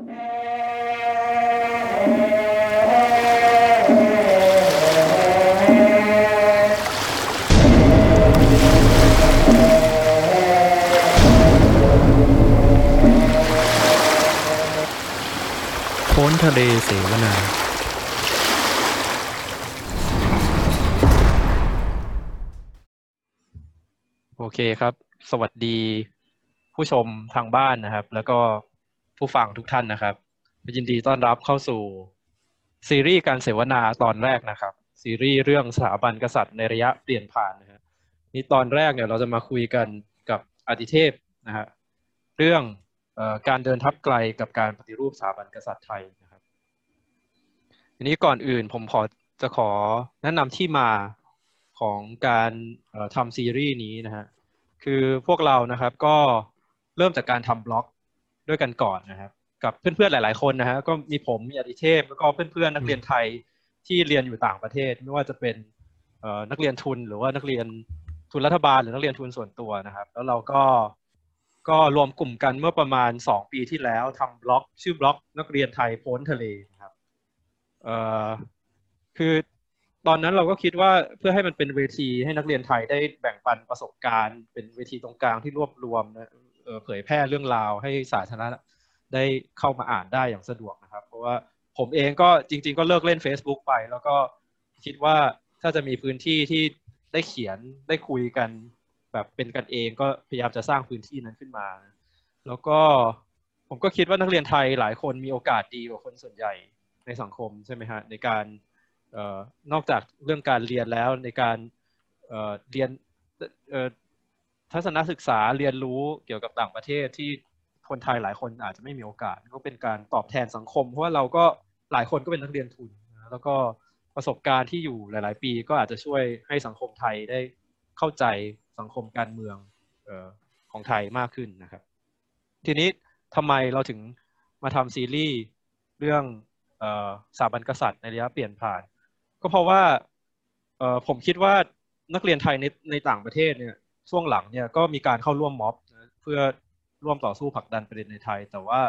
โพ้นทะเลเสวนา โอเคครับ สวัสดีผู้ชมทางบ้านนะครับ แล้วก็ ผู้ฟังทุกท่านนะครับยินดีต้อนรับเข้าสู่ซีรีส์การเสวนาตอนแรกนะครับ ซีรีส์เรื่องสถาบันกษัตริย์ในระยะเปลี่ยนผ่านนะฮะนี่ตอนแรกเนี่ยเราจะมาคุยกันกับอดิเทพนะฮะเรื่องอการเดินทับไกลกับการปฏิรูปสถาบันกษัตริย์ไทยนะครับทีนี้ก่อนอื่นผมขอจะขอแนะนำที่มาของการทำซีรีส์นี้นะฮะคือพวกเรานะครับก็เริ่มจากการทำบล็อก ด้วยกันก่อนนะครับกับเพื่อนๆหลาย ๆคนนะฮะก็มีผมมีอดิเทพแล้วก็เพื่อนๆนักเรียนไทยที่เรียนอยู่ต่างประเทศ ไม่ว่าจะเป็นนักเรียนทุนหรือว่านักเรียนทุนรัฐบาลหรือนักเรียนทุนส่วนตัวนะครับ แล้วเราก็ก็รวมกลุ่มกันเมื่อประมาณสองปีที่แล้วทำบล็อก ชื่อบล็อก นักเรียนไทยพ้นทะเลนะครับเอ่อคือตอนนั้นเราก็คิดว่าเพื่อให้มันเป็นเวทีให้นักเรียนไทยได้แบ่งปันประสบการณ์ เป็นเวทีตรงกลางที่รวบรวมนะ เผยแพร่เรื่องราวให้สาธารณะได้เข้ามาอ่านได้อย่างสะดวกนะครับ เพราะว่าผมเองก็จริง ๆ ก็เลิกเล่น Facebook ไป แล้วก็คิดว่าถ้าจะมีพื้นที่ที่ได้เขียนได้คุยกันแบบเป็นกันเองก็พยายามจะสร้างพื้นที่นั้นขึ้นมา แล้วก็ผมก็คิดว่านักเรียนไทยหลายคนมีโอกาสดีกว่าคนส่วนใหญ่ในสังคมใช่ไหมฮะในการออนอกจากเรื่องการเรียนแล้วในการเเรียน ทัศนศึกษาเรียนรู้เกี่ยวกับต่างประเทศที่คนไทยหลายคนอาจจะไม่มีโอกาส ก็เป็นการตอบแทนสังคม เพราะว่าเราก็หลายคนก็เป็นนักเรียนทุนนะแล้วก็ประสบการณ์ที่อยู่หลาย ๆ ปีก็อาจจะช่วยให้สังคมไทยได้เข้าใจสังคมการเมืองออของไทยมากขึ้นนะครับ ทีนี้ทำไมเราถึงมาทำซีรีส์เรื่องออสถาบันกษัตริย์ในระยะเปลี่ยนผ่าน ก็เพราะว่าผมคิดว่านักเรียนไทยในในต่างประเทศเนี่ย ช่วงหลังเนี่ยก็มีการเข้าร่วมม็อบเพื่อร่วมต่อสู้ผลักดันประเด็นในไทย แต่ว่า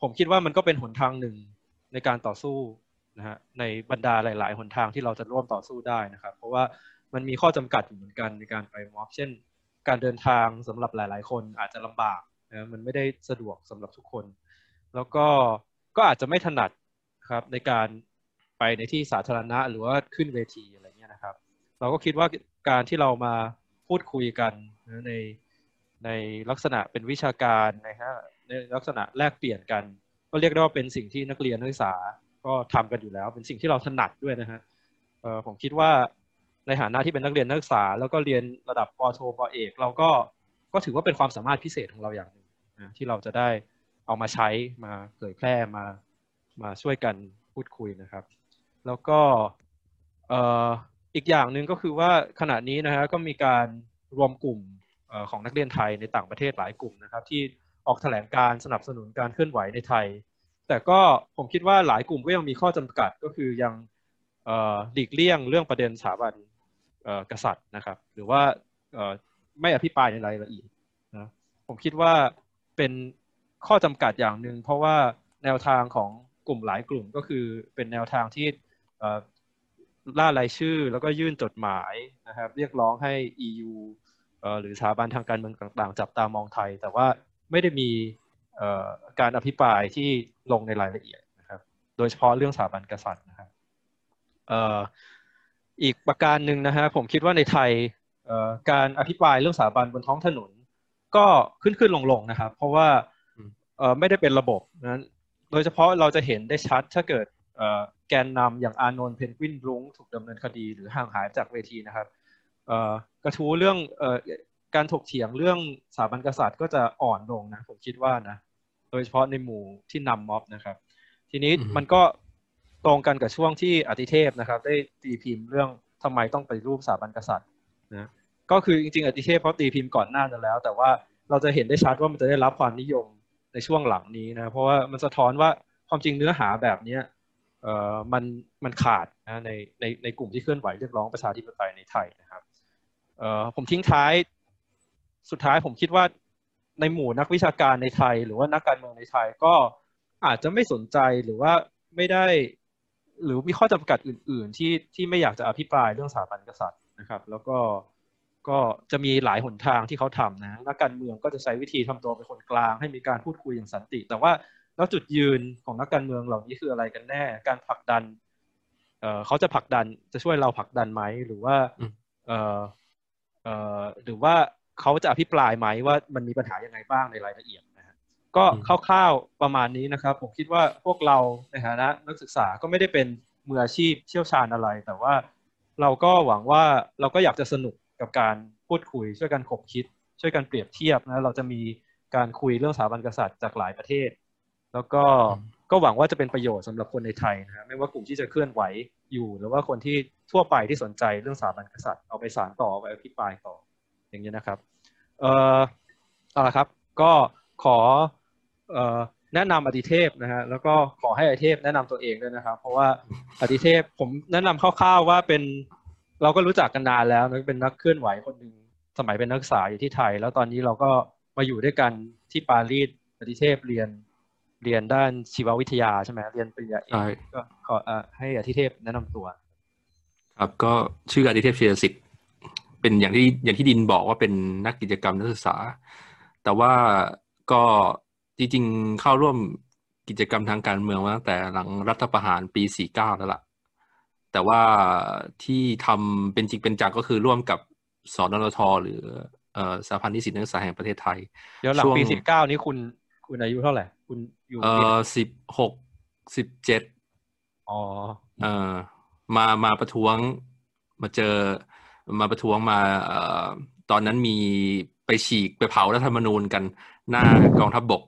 ผมคิดว่ามันก็เป็นหนทางหนึ่งในการต่อสู้นะฮะในบรรดาหลาย ๆ หนทางที่เราจะร่วมต่อสู้ได้นะครับ เพราะว่ามันมีข้อจำกัดอยู่เหมือนกันในการไปม็อบ เช่น การเดินทางสำหรับหลาย ๆ คนอาจจะลำบากนะมันไม่ได้สะดวกสำหรับทุกคน แล้วก็ก็อาจจะไม่ถนัดครับในการไปในที่สาธารณะหรือว่าขึ้นเวทีอะไรเงี้ยนะครับ เราก็คิดว่าการที่เรามา พูดคุยกันนะในในลักษณะเป็นวิชาการนะฮะในลักษณะแลกเปลี่ยนกัน ก็เรียกได้ว่าเป็นสิ่งที่นักเรียนนักศึกษาก็ทำกันอยู่แล้ว เป็นสิ่งที่เราถนัดด้วยนะฮะผมคิดว่าในฐานะที่เป็นนักเรียนนักศึกษา แล้วก็เรียนระดับปโทปเอก เราก็ก็ถือว่าเป็นความสามารถพิเศษของเราอย่างหนึ่งนะที่เราจะได้เอามาใช้มาเผยแพร่มามาช่วยกันพูดคุยนะครับ แล้วก็เอีกอย่างหนึ่งก็คือว่าขณะนี้นะฮะก็มีการรวมกลุ่มของนักเรียนไทยในต่างประเทศหลายกลุ่มนะครับ ที่ออกแถลงการสนับสนุนการเคลื่อนไหวในไทย แต่ก็ผมคิดว่าหลายกลุ่มก็ยังมีข้อจำกัดก็คือยังหลีกเลี่ยงเรื่องประเด็นสถาบันกษัตริย์นะครับ หรือว่าไม่อภิปรายในรายละเอียดนะผมคิดว่าเป็นข้อจำกัดอย่างหนึ่งเพราะว่าแนวทางของกลุ่มหลายกลุ่มก็คือเป็นแนวทางที่ ล่ารายชื่อ แล้วก็ยื่นจดหมายนะครับ เรียกร้องให้ EU หรือสถาบันทางการเมืองต่างๆ จับตามองไทย แต่ว่าไม่ได้มีการอภิปรายที่ลงในรายละเอียดนะครับ โดยเฉพาะเรื่องสถาบันกษัตริย์นะครับอีกประการหนึ่งนะฮะผมคิดว่าในไทยการอภิปรายเรื่องสถาบันบนท้องถนน ก็ขึ้นขึ้นลงลงๆนะครับ เพราะว่าไม่ได้เป็นระบบนะโดยเฉพาะเราจะเห็นได้ชัดถ้าเกิด แกนนำอย่างอานนท์เพนกวินบรุ้งถูกดำเนินคดีหรือห่างหายจากเวทีนะครับเอ่อกระทู้เรื่องเอ่อการถกเถียงเรื่องสถาบันกษัตริย์ก็จะอ่อนลงนะผมคิดว่านะโดยเฉพาะในหมู่ที่นำม็อบนะครับ ทีนี้อือฮึมันก็ตรงกันกับช่วงที่อธิเทพนะครับ ได้ตีพิมพ์เรื่องทำไมต้องไปฏิรูปสถาบันกษัตริย์นะก็คือจริงๆอธิเทพเขาตีพิมพ์ก่อนหน้านั้นแล้ว แต่ว่าเราจะเห็นได้ชัดว่ามันจะได้รับความนิยมในช่วงหลังนี้นะเพราะว่ามันสะท้อนว่าความจริงเนื้อหาแบบเนี้ยเอ่อ มันมันขาดนะในในในกลุ่มที่เคลื่อนไหวเรียกร้องประชาธิปไตยในไทยนะครับผมทิ้งท้ายสุดท้ายผมคิดว่าในหมู่นักวิชาการในไทย หรือว่านักการเมืองในไทยก็อาจจะไม่สนใจหรือว่าไม่ได้ หรือมีข้อจำกัดอื่น ๆ ที่ที่ไม่อยากจะอภิปรายเรื่องสถาบันกษัตริย์นะครับ แล้วก็ก็จะมีหลายหนทางที่เขาทำนะนักการเมืองก็จะใช้วิธีทำตัวเป็นคนกลาง ให้มีการพูดคุยอย่างสันติ แต่ว่า แล้วจุดยืนของนักการเมืองเหล่านี้คืออะไรกันแน่ การผลักดันเอ่อเขาจะผลักดันจะช่วยเราผลักดันไหมหรือว่าเอ่อเอ่อหรือว่าเขาจะอภิปรายไหมว่ามันมีปัญหายังไงบ้างในรายละเอียดนะฮะก็คร่าวๆประมาณนี้นะครับ ผมคิดว่าพวกเราในฐานะนักศึกษาก็ไม่ได้เป็นมืออาชีพเชี่ยวชาญอะไร แต่ว่าเราก็หวังว่าเราก็อยากจะสนุกกับการพูดคุย ช่วยกันขบคิด ช่วยกันเปรียบเทียบนะเราจะมีการคุยเรื่องสถาบันกษัตริย์จากหลายประเทศ แล้วก็ก็หวังว่าจะเป็นประโยชน์สำหรับคนในไทยนะไม่ว่ากลุ่มที่จะเคลื่อนไหวอยู่ หรือว่าคนที่ทั่วไปที่สนใจเรื่องสถาบันกษัตริย์เอาไปสานต่อไปอภิปรายต่ออย่างนี้นะครับ เอ่อเอาละครับ ก็ขอเอ่อแนะนำอดิเทพนะฮะแล้วก็ขอให้อดิเทพแนะนำตัวเองด้วยนะครับ เพราะว่าอดิเทพผมแนะนำคร่าวๆว่าเป็นเราก็รู้จักกันนานแล้วนะเป็นนักเคลื่อนไหวคนหนึ่งสมัยเป็นนักศึกษาอยู่ที่ไทย แล้วตอนนี้เราก็มาอยู่ด้วยกันที่ปารีสอดิเทพเรียน เรียนด้านชีววิทยาใช่ไหมเรียนปริญญาเอกก็ขอให้อธิเทพแนะนำตัว ครับก็ชื่ออธิเทพเชียรสิทธิ์เป็นอย่างที่อย่างที่ดินบอกว่าเป็นนักกิจกรรมนักศึกษา แต่ว่าก็จริงๆเข้าร่วมกิจกรรมทางการเมืองมาตั้งแต่หลังรัฐประหารปี 49 แล้วล่ะ แต่ว่าที่ทำเป็นจริงเป็นจังก็คือร่วมกับสนรทหรือเอ่อสหพันธ์นิสิตนักศึกษาแห่งประเทศไทย เดี๋ยวหลังปี 19 นี้คุณคุณอายุเท่าไหร่ คุณ อยู่เอ่อสิบหกสิบเจ็ดอ๋อเอ่อมามาประท้วงมาเจอมาประท้วงมาเอ่อตอนนั้นมีไปฉีกไปเผารัฐธรรมนูญกันหน้ากองทัพบบก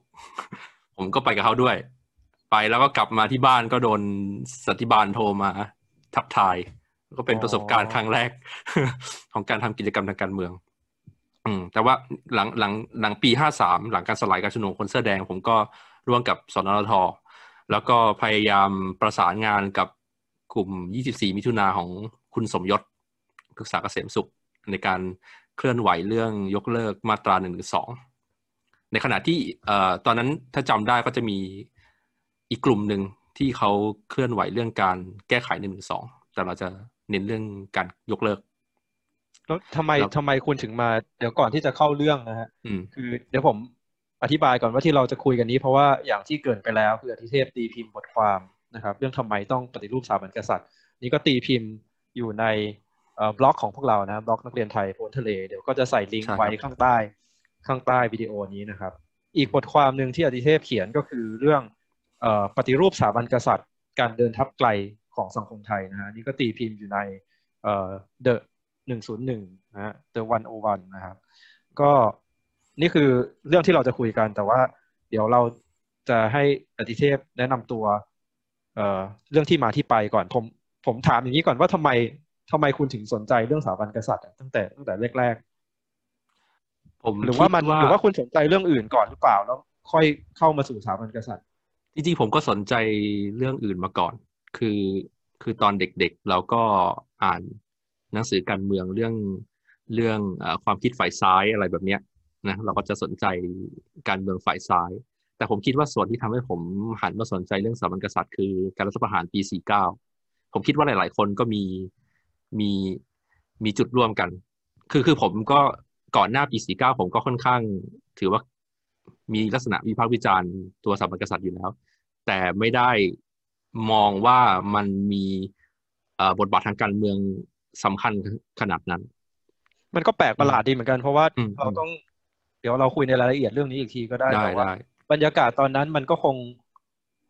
ผมก็ไปกับเขาด้วย ไปแล้วก็กลับมาที่บ้านก็โดนสัติบาลโทรมา ทับทาย ก็เป็นประสบการณ์ครั้งแรก ของการทำกิจกรรมทางการเมือง อืมแต่ว่าหลังหลังหลังปีห้าสามหลังการสลายการชุมนุมคนเสื้อแดง ผมก็ ร่วมกับสนรทแล้วก็พยายามประสานงานกับกลุ่ม 24 มิถุนาของคุณสมยศปรึกษาเกษมสุข ในการเคลื่อนไหวเรื่องยกเลิกมาตราหนึ่งหรือสองในขณะที่ตอนนั้นถ้าจำได้ก็จะมีอีกกลุ่มหนึ่งที่เขาเคลื่อนไหวเรื่องการแก้ไขหนึ่งหรือสองแต่เราจะเน้นเรื่องการยกเลิกแล้วทำไมทำไมคุณถึงมา เดี๋ยวก่อนที่จะเข้าเรื่องนะฮะคือเดี๋ยวผม อธิบายก่อนว่าที่เราจะคุยกันนี้เพราะว่าอย่างที่เกิดไปแล้วคืออธิเทพตีพิมพ์บทความนะครับ เรื่องทำไมต้องปฏิรูปสถาบันกษัตริย์ นี่ก็ตีพิมพ์อยู่ในบล็อกของพวกเรานะบล็อกนักเรียนไทยโพนทะเลเดี๋ยวก็จะใส่ลิงก์ไว้ข้างใต้ข้างใต้วิดีโอนี้นะครับ อีกบทความหนึ่งที่อธิเทพเขียนก็คือเรื่องปฏิรูปสถาบันกษัตริย์ การเดินทับไกลของสังคมไทยนะฮะนี่ก็ตีพิมพ์อยู่ในเดอะหนึ่งศูนย์หนึ่งนะฮะ The 101นะครับ ก็ นี่คือเรื่องที่เราจะคุยกัน แต่ว่า เดี๋ยวเราจะให้อธิเทพแนะนำตัวเอ่อเรื่องที่มาที่ไปก่อนผมผมถามอย่างนี้ก่อนว่าทำไมทำไมคุณถึงสนใจเรื่องสถาบันกษัตริย์ตั้งแต่ตั้งแต่แรกๆผมหรือว่ามันหรือว่าคุณสนใจเรื่องอื่นก่อนหรือเปล่า แล้วค่อยเข้ามาสู่สถาบันกษัตริย์ จริงๆผมก็สนใจเรื่องอื่นมาก่อน คือคือตอนเด็กๆเราก็อ่านหนังสือการเมืองเรื่องเรื่องอความคิดฝ่ายซ้ายอะไรแบบเนี้ย นะเราก็จะสนใจการเมืองฝ่ายซ้าย แต่ผมคิดว่าส่วนที่ทำให้ผมหันมาสนใจเรื่องสถาบันกษัตริย์คือการรัฐประหารปี 49 ผมคิดว่าหลาย ๆ คนก็มีมีมีจุดร่วมกัน คือคือผมก็ก่อนหน้าปี 49 ผมก็ค่อนข้าง ถือว่ามีลักษณะวิพากษ์วิจารณ์ตัวสถาบันกษัตริย์อยู่แล้ว แต่ไม่ได้มองว่ามันมีบทบาททางการเมืองสำคัญขนาดนั้น มันก็แปลกประหลาดดีเหมือนกัน เพราะว่าเราต้อง เดี๋ยวเราคุยในรายละเอียดเรื่องนี้อีกทีก็ได้แต่ว่าบรรยากาศตอนนั้นมันก็คง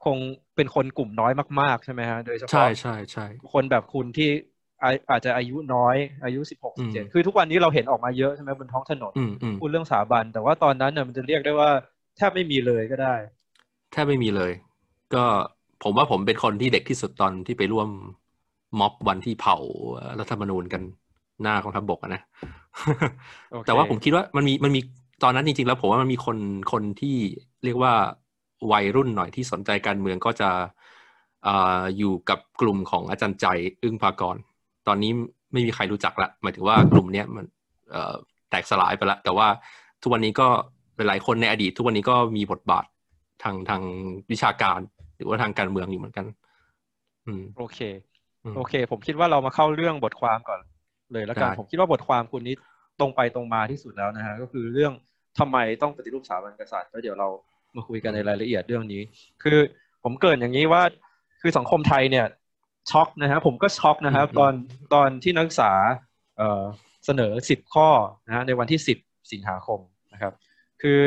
คงเป็นคนกลุ่มน้อยมาก ๆ ใช่ไหมฮะโดยเฉพาะใช่ใช่ใช่คนแบบคุณที่อาจจะอายุน้อย อายุสิบหกสิบเจ็ดคือทุกวันนี้เราเห็นออกมาเยอะใช่ไหมบนท้องถนนพูดเรื่องสถาบัน แต่ว่าตอนนั้นเนี่ยมันจะเรียกได้ว่าแทบไม่มีเลยก็ได้แทบไม่มีเลย ก็ผมว่าผมเป็นคนที่เด็กที่สุดตอนที่ไปร่วมม็อบวันที่เผารัฐธรรมนูญกันหน้าของทัพบกนะ okay. แต่ว่าผมคิดว่ามันมีมันมี ตอนนั้นจริงๆ แล้วผมว่ามันมีคนคนที่เรียกว่าวัยรุ่นหน่อยที่สนใจการเมืองก็จะออยู่กับกลุ่มของอาจารย์ใจอึ้งภากร ตอนนี้ไม่มีใครรู้จักละหมายถึงว่ากลุ่มเนี้ยมันแตกสลายไปละแต่ว่าทุกวันนี้ก็หลายคนในอดีต ทุกวันนี้ก็มีบทบาททางทางวิชาการ หรือว่าทางการเมืองอยู่เหมือนกัน อืม โอเค โอเค ผมคิดว่าเรามาเข้าเรื่องบทความก่อนเลยแล้วกันผมคิดว่าบทความคุณนี้ตรงไปตรงมาที่สุดแล้วนะฮะก็คือเรื่อง ทำไมต้องปฏิรูปสถาบันกษัตริย์แล้วเดี๋ยวเรามาคุยกันในรายละเอียดเรื่องนี้ คือผมเกิดอย่างนี้ว่าคือสังคมไทยเนี่ยช็อกนะฮะผมก็ช็อกนะครับ ตอนตอนที่นักศึกษาเอ่อเสนอสิบข้อนะฮะในวันที่สิบสิงหาคมนะครับ คือ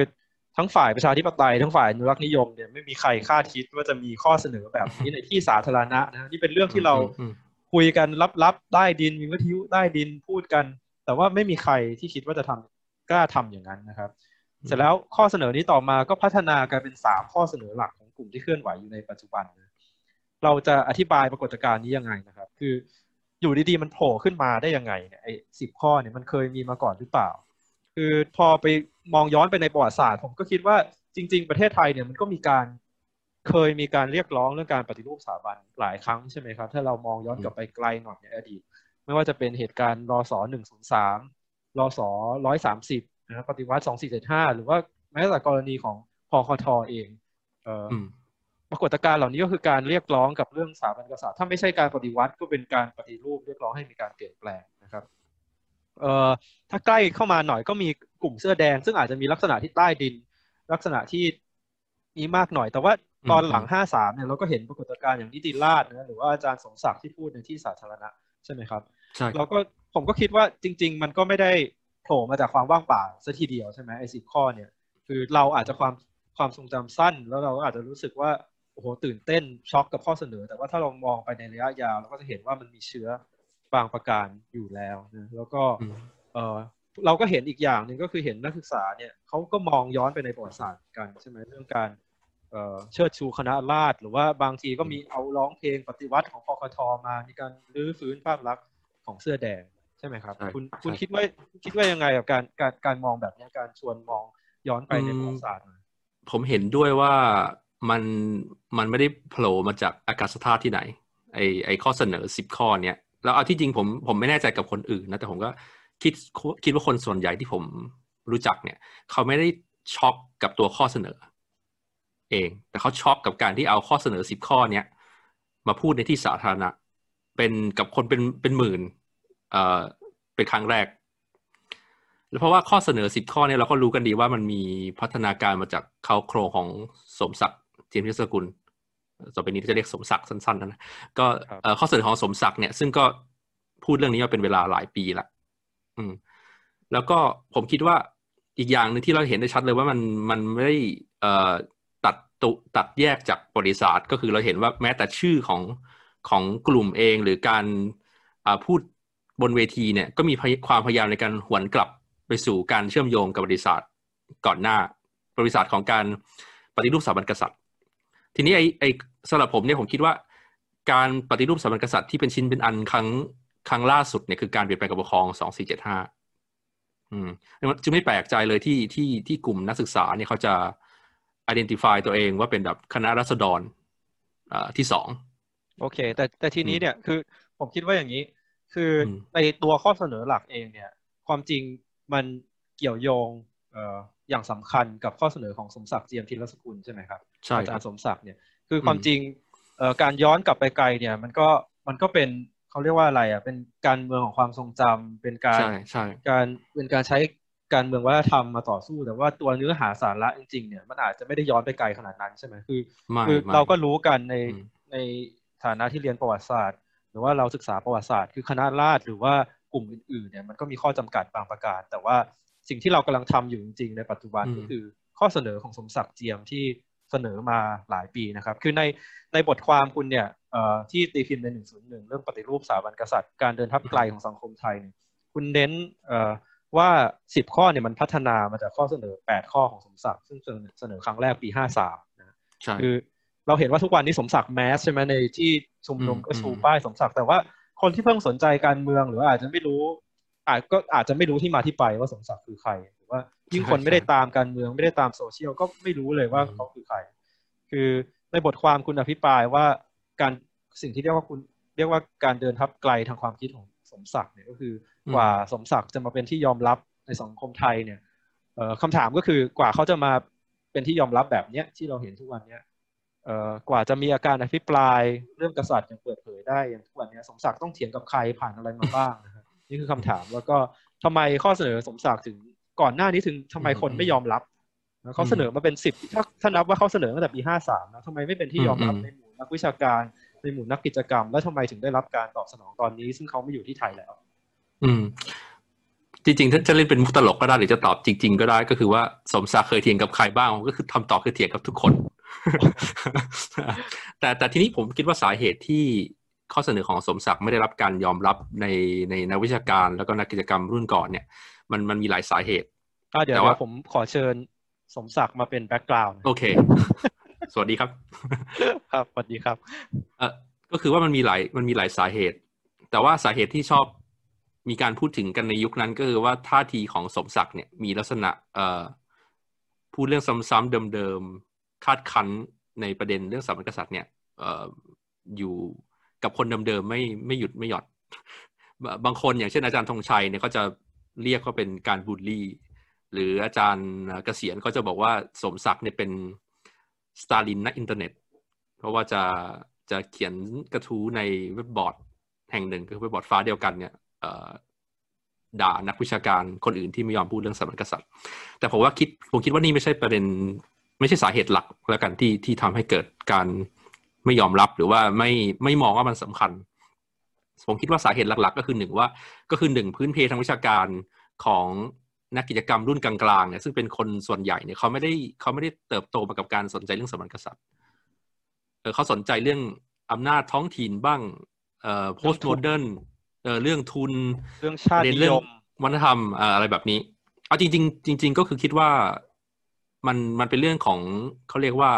ทั้งฝ่ายประชาธิปไตยทั้งฝ่ายอนุรักษ์นิยมเนี่ยไม่มีใครคาดคิดว่าจะมีข้อเสนอแบบนี้ในที่สาธารณะนะนี่เป็นเรื่องที่เราคุยกันลับๆใต้ดินมีวิทยุใต้ดินพูดกัน แต่ว่าไม่มีใครที่คิดว่าจะทำ กล้าทำอย่างนั้นนะครับ เสร็จแล้วข้อเสนอนี้ต่อมาก็พัฒนากลายเป็นสามข้อเสนอหลักของกลุ่มที่เคลื่อนไหวอยู่ในปัจจุบันนะเราจะอธิบายปรากฏการณ์นี้ยังไงนะครับ คืออยู่ดีๆมันโผล่ขึ้นมาได้ยังไงเนี่ยไอ้สิบข้อเนี่ยมันเคยมีมาก่อนหรือเปล่า คือพอไปมองย้อนไปในประวัติศาสตร์ ผมก็คิดว่าจริง ๆ ประเทศไทยเนี่ยมันก็มีการเคยมีการเรียกร้องเรื่องการปฏิรูปสถาบันหลายครั้งใช่ไหมครับ ถ้าเรามองย้อนกลับไปไกลหน่อยในอดีต ไม่ว่าจะเป็นเหตุการณ์รอสอหนึ่งศูนย์สาม รอสอร้อยสามสิบนะปฏิวัติสองสี่เจ็ดห้าหรือว่าแม้แต่กรณีของพอคทเองเออปรากฏการณ์เหล่านี้ก็คือการเรียกร้องกับเรื่องสถาบันกษัตริย์ถ้าไม่ใช่การปฏิวัติก็เป็นการปฏิรูปเรียกร้องให้มีการเปลี่ยนแปลงนะครับเอ่อถ้าใกล้เข้ามาหน่อยก็มีกลุ่มเสื้อแดง ซึ่งอาจจะมีลักษณะที่ใต้ดิน ลักษณะที่นี้มากหน่อย แต่ว่าตอนหลังห้าสามเนี่ยเราก็เห็นปรากฏการณ์อย่างนิติราชนะหรือว่าอาจารย์สมศักดิ์ที่พูดในที่สาธารณะ ใช่ไหมครับใช่เราก็ผมก็คิดว่าจริง ๆ มันก็ไม่ได้โผล่มาจากความว่างเปล่าซะทีเดียวใช่ไหมไอ้สิบข้อเนี่ย คือเราอาจจะความความทรงจำสั้น แล้วเราก็อาจจะรู้สึกว่าโอ้โหตื่นเต้นช็อกกับข้อเสนอ แต่ว่าถ้าเรามองไปในระยะยาวเราก็จะเห็นว่ามันมีเชื้อบางประการอยู่แล้วนะแล้วก็เออเราก็เห็นอีกอย่างหนึ่งก็คือเห็นนักศึกษาเนี่ยเขาก็มองย้อนไปในประวัติศาสตร์กันใช่ไหมเรื่องการ เชิดชูคณะราษฎรหรือว่าบางทีก็มีเอาร้องเพลงปฏิวัติของพคทมามีการรื้อฟื้นภาพลักษณ์ของเสื้อแดงใช่ไหมครับ คุณคุณคิดว่าคิดว่ายังไงกับการการการมองแบบนี้การชวนมองย้อนไปในประวัติศาสตร์ผมเห็นด้วยว่ามันมันไม่ได้โผล่มาจากอากาศธาตุที่ไหน ไอไอข้อเสนอสิบข้อเนี้ยแล้วเอาที่จริงผมผมไม่แน่ใจกับคนอื่นนะแต่ผมก็คิดคิดว่าคนส่วนใหญ่ที่ผมรู้จักเนี่ย เขาไม่ได้ช็อกกับตัวข้อเสนอ เอง แต่เขาช็อกกับการที่เอาข้อเสนอสิบข้อเนี้ยมาพูดในที่สาธารณะ เป็นกับคนเป็นเป็นหมื่นเอ่อเป็นครั้งแรก แล้วเพราะว่าข้อเสนอสิบข้อเนี่ยเราก็รู้กันดีว่ามันมีพัฒนาการมาจากเขาโครงของสมศักดิ์เทียนพิศกุลต่อไปนี้จะเรียกสมศักดิ์สั้นๆนะก็ข้อเสนอของสมศักดิ์เนี่ยซึ่งก็พูดเรื่องนี้มาเป็นเวลาหลายปีละอืม แล้วก็ผมคิดว่าอีกอย่างหนึ่งที่เราเห็นได้ชัดเลยว่ามันมันไม่ได้ ตัดตุตัดแยกจากบริษัทก็คือเราเห็นว่าแม้แต่ชื่อของของกลุ่มเองหรือการพูดบนเวทีเนี่ยก็มีความพยายามในการหวนกลับไปสู่การเชื่อมโยงกับบริษัทก่อนหน้าบริษัทของการปฏิรูปสถาบันกษัตริย์ ทีนี้ไอ้ไอ้สำหรับผมเนี่ยผมคิดว่า การปฏิรูปสถาบันกษัตริย์ที่เป็นชิ้นเป็นอันครั้งครั้งล่าสุดเนี่ยคือการเปลี่ยนแปลงการปกครองสองสี่เจ็ดห้าอืมจึงไม่แปลกใจเลยที่ที่ที่กลุ่มนักศึกษาเนี่ยเขาจะ identify ตัวเองว่าเป็นแบบคณะรัษฎรอ่าที่สองโอเค แต่แต่ทีนี้เนี่ยคือผมคิดว่าอย่างนี้ คือในตัวข้อเสนอหลักเองเนี่ย ความจริงมันเกี่ยวโยงเอ่ออย่างสำคัญกับข้อเสนอของสมศักดิ์เจียมทิรสกุลใช่ไหมครับใช่อาจารย์สมศักดิ์เนี่ยคือความจริงเอ่อการย้อนกลับไปไกลเนี่ย มันก็มันก็เป็นเขาเรียกว่าอะไรอะเป็นการเมืองของความทรงจำเป็นการการเป็นการใช้ การเมืองวัฒนธรรมมาต่อสู้แต่ว่าตัวเนื้อหาสาระจริงๆเนี่ยมันอาจจะไม่ได้ย้อนไปไกลขนาดนั้นใช่ไหมคือคือเราก็รู้กันในในฐานะที่เรียนประวัติศาสตร์ หรือว่าเราศึกษาประวัติศาสตร์ คือคณะราษฎรหรือว่ากลุ่มอื่นๆเนี่ยมันก็มีข้อจำกัดบางประการ แต่ว่าสิ่งที่เรากำลังทำอยู่จริงๆ ในปัจจุบันก็คือข้อเสนอของสมศักดิ์เจียมที่เสนอมาหลายปีนะครับ คือในในบทความคุณเนี่ยที่ตีพิมพ์ใน 101 เรื่องปฏิรูปสถาบันกษัตริย์ การเดินทับไกลของสังคมไทยเนี่ยคุณเน้น ว่า 10 ข้อเนี่ยมันพัฒนามาจากข้อเสนอ 8 ข้อของสมศักดิ์ซึ่งเสนอครั้งแรกปี 53 นะคือเราเห็นว่าทุกวันนี้สมศักดิ์แมสใช่ไหมในที่ชุมนุมก็ชูป้ายสมศักดิ์แต่ว่าคนที่เพิ่งสนใจการเมืองหรืออาจจะไม่รู้ อาจก็อาจจะไม่รู้ที่มาที่ไปว่าสมศักดิ์คือใคร หรือว่ายิ่งคนไม่ได้ตามการเมืองไม่ได้ตามโซเชียลก็ไม่รู้เลยว่าเขาคือใคร คือในบทความคุณอภิปรายว่าการสิ่งที่เรียกว่าคุณเรียกว่าการเดินทับไกลทางความคิดของ สมศักดิ์เนี่ยก็คือกว่าสมศักดิ์จะมาเป็นที่ยอมรับในสังคมไทยเนี่ยคำถามก็คือกว่าเขาจะมาเป็นที่ยอมรับแบบเนี้ยที่เราเห็นทุกวันเนี้ยเอ่อกว่าจะมีอาการอภิปรายเรื่องกษัตริย์อย่างเปิดเผยได้อย่างทุกวันเนี้ยสมศักดิ์ต้องเถียงกับใครผ่านอะไรมาบ้างนะครับนี่คือคำถามแล้วก็ทำไมข้อเสนอสมศักดิ์ถึงก่อนหน้านี้ถึงทำไมคนไม่ยอมรับเขาเสนอมาเป็นสิบถ้าถ้านับว่าเขาเสนอตั้งแต่ปีห้าสามนะทำไมไม่เป็นที่ยอมรับในหมู่นักวิชาการ ในหมู่นักกิจกรรม แล้วทำไมถึงได้รับการตอบสนองตอนนี้ ซึ่งเขาไม่อยู่ที่ไทยแล้ว อืม จริงๆถ้าจะเล่นเป็นมุกตลกก็ได้หรือจะตอบจริง ๆ ก็ได้ก็คือว่าสมศักดิ์เคยเถียงกับใครบ้างก็คือคำตอบคือเถียงกับทุกคน แต่แต่ทีนี้ผมคิดว่าสาเหตุที่ข้อเสนอของสมศักดิ์ไม่ได้รับการยอมรับในในนักวิชาการแล้วก็นักกิจกรรมรุ่นก่อนเนี่ย มันมันมีหลายสาเหตุก็เดี๋ยวผมขอเชิญสมศักดิ์มาเป็นแบ็กกราวน์โอเค สวัสดีครับ ครับสวัสดีครับเออก็คือว่ามันมีหลายมันมีหลายสาเหตุ แต่ว่าสาเหตุที่ชอบมีการพูดถึงกันในยุคนั้นก็คือว่าท่าทีของสมศักดิ์เนี่ยมีลักษณะเอ่อพูดเรื่องซ้ำๆเดิมๆคาดคั้นในประเด็นเรื่องสถาบันกษัตริย์เนี่ยเอ่ออยู่กับคนเดิมๆไม่ไม่หยุดไม่หย่อนบางคนอย่างเช่นอาจารย์ธงชัยเนี่ยเขาจะเรียกว่าเป็นการบูลลี่ หรืออาจารย์เกษียรก็จะบอกว่าสมศักดิ์เนี่ยเป็น สตาลินนักอินเทอร์เน็ต เพราะว่าจะจะเขียนกระทู้ในเว็บบอร์ดแห่งหนึ่งคือเว็บบอร์ดฟ้าเดียวกันเนี่ยด่านักวิชาการคนอื่นที่ไม่ยอมพูดเรื่องสถาบันกษัตริย์ แต่ผมว่าคิดผมคิดว่านี่ไม่ใช่ประเด็น ไม่ใช่สาเหตุหลักแล้วกันที่ที่ทำให้เกิดการไม่ยอมรับหรือว่าไม่ไม่มองว่ามันสำคัญ ผมคิดว่าสาเหตุหลัก ๆ ก็คือหนึ่งว่าก็คือหนึ่งพื้นเพทางวิชาการของ นักกิจกรรมรุ่นกลางๆเนี่ยซึ่งเป็นคนส่วนใหญ่เนี่ยเขาไม่ได้เขาไม่ได้เติบโตมากับการสนใจเรื่องสมณกษัตริย์เออเขาสนใจเรื่องอำนาจท้องถิ่นบ้างเอ่อ post modern เออเรื่องทุนเรื่องชาตินิยมวัฒนธรรมอะไรแบบนี้ เอาจริง ๆ จริง ๆ ก็คือคิดว่ามันมันเป็นเรื่องของเขาเรียกว่า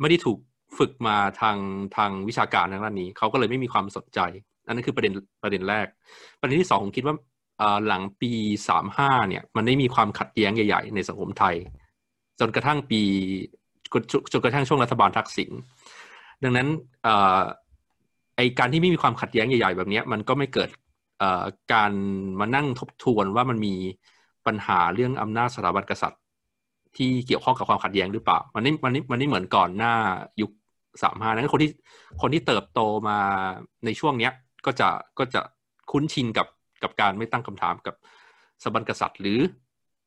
ไม่ได้ถูกฝึกมาทางทางวิชาการทางด้านนี้เขาก็เลยไม่มีความสนใจ อันนั้นคือประเด็นประเด็นแรก ประเด็นที่สองผมคิดว่า หลังปีสามห้าเนี่ย มันได้มีความขัดแย้งใหญ่ ๆ ในสังคมไทย จนกระทั่งปีจนกระทั่งช่วงรัฐบาลทักษิณดังนั้นไอการที่ไม่มีความขัดแย้งใหญ่ ๆ แบบนี้มันก็ไม่เกิดการมานั่งทบทวนว่ามันมีปัญหาเรื่องอำนาจสถาบันกษัตริย์ ที่เกี่ยวข้องกับความขัดแย้งหรือเปล่า มันนี่มันนี่มันนี่เหมือนก่อนหน้ายุคสามห้านั้นคนที่คนที่เติบโตมาในช่วงเนี้ยก็จะก็จะคุ้นชินกับ กับการไม่ตั้งคำถามกับสถาบันกษัตริย์ หรือ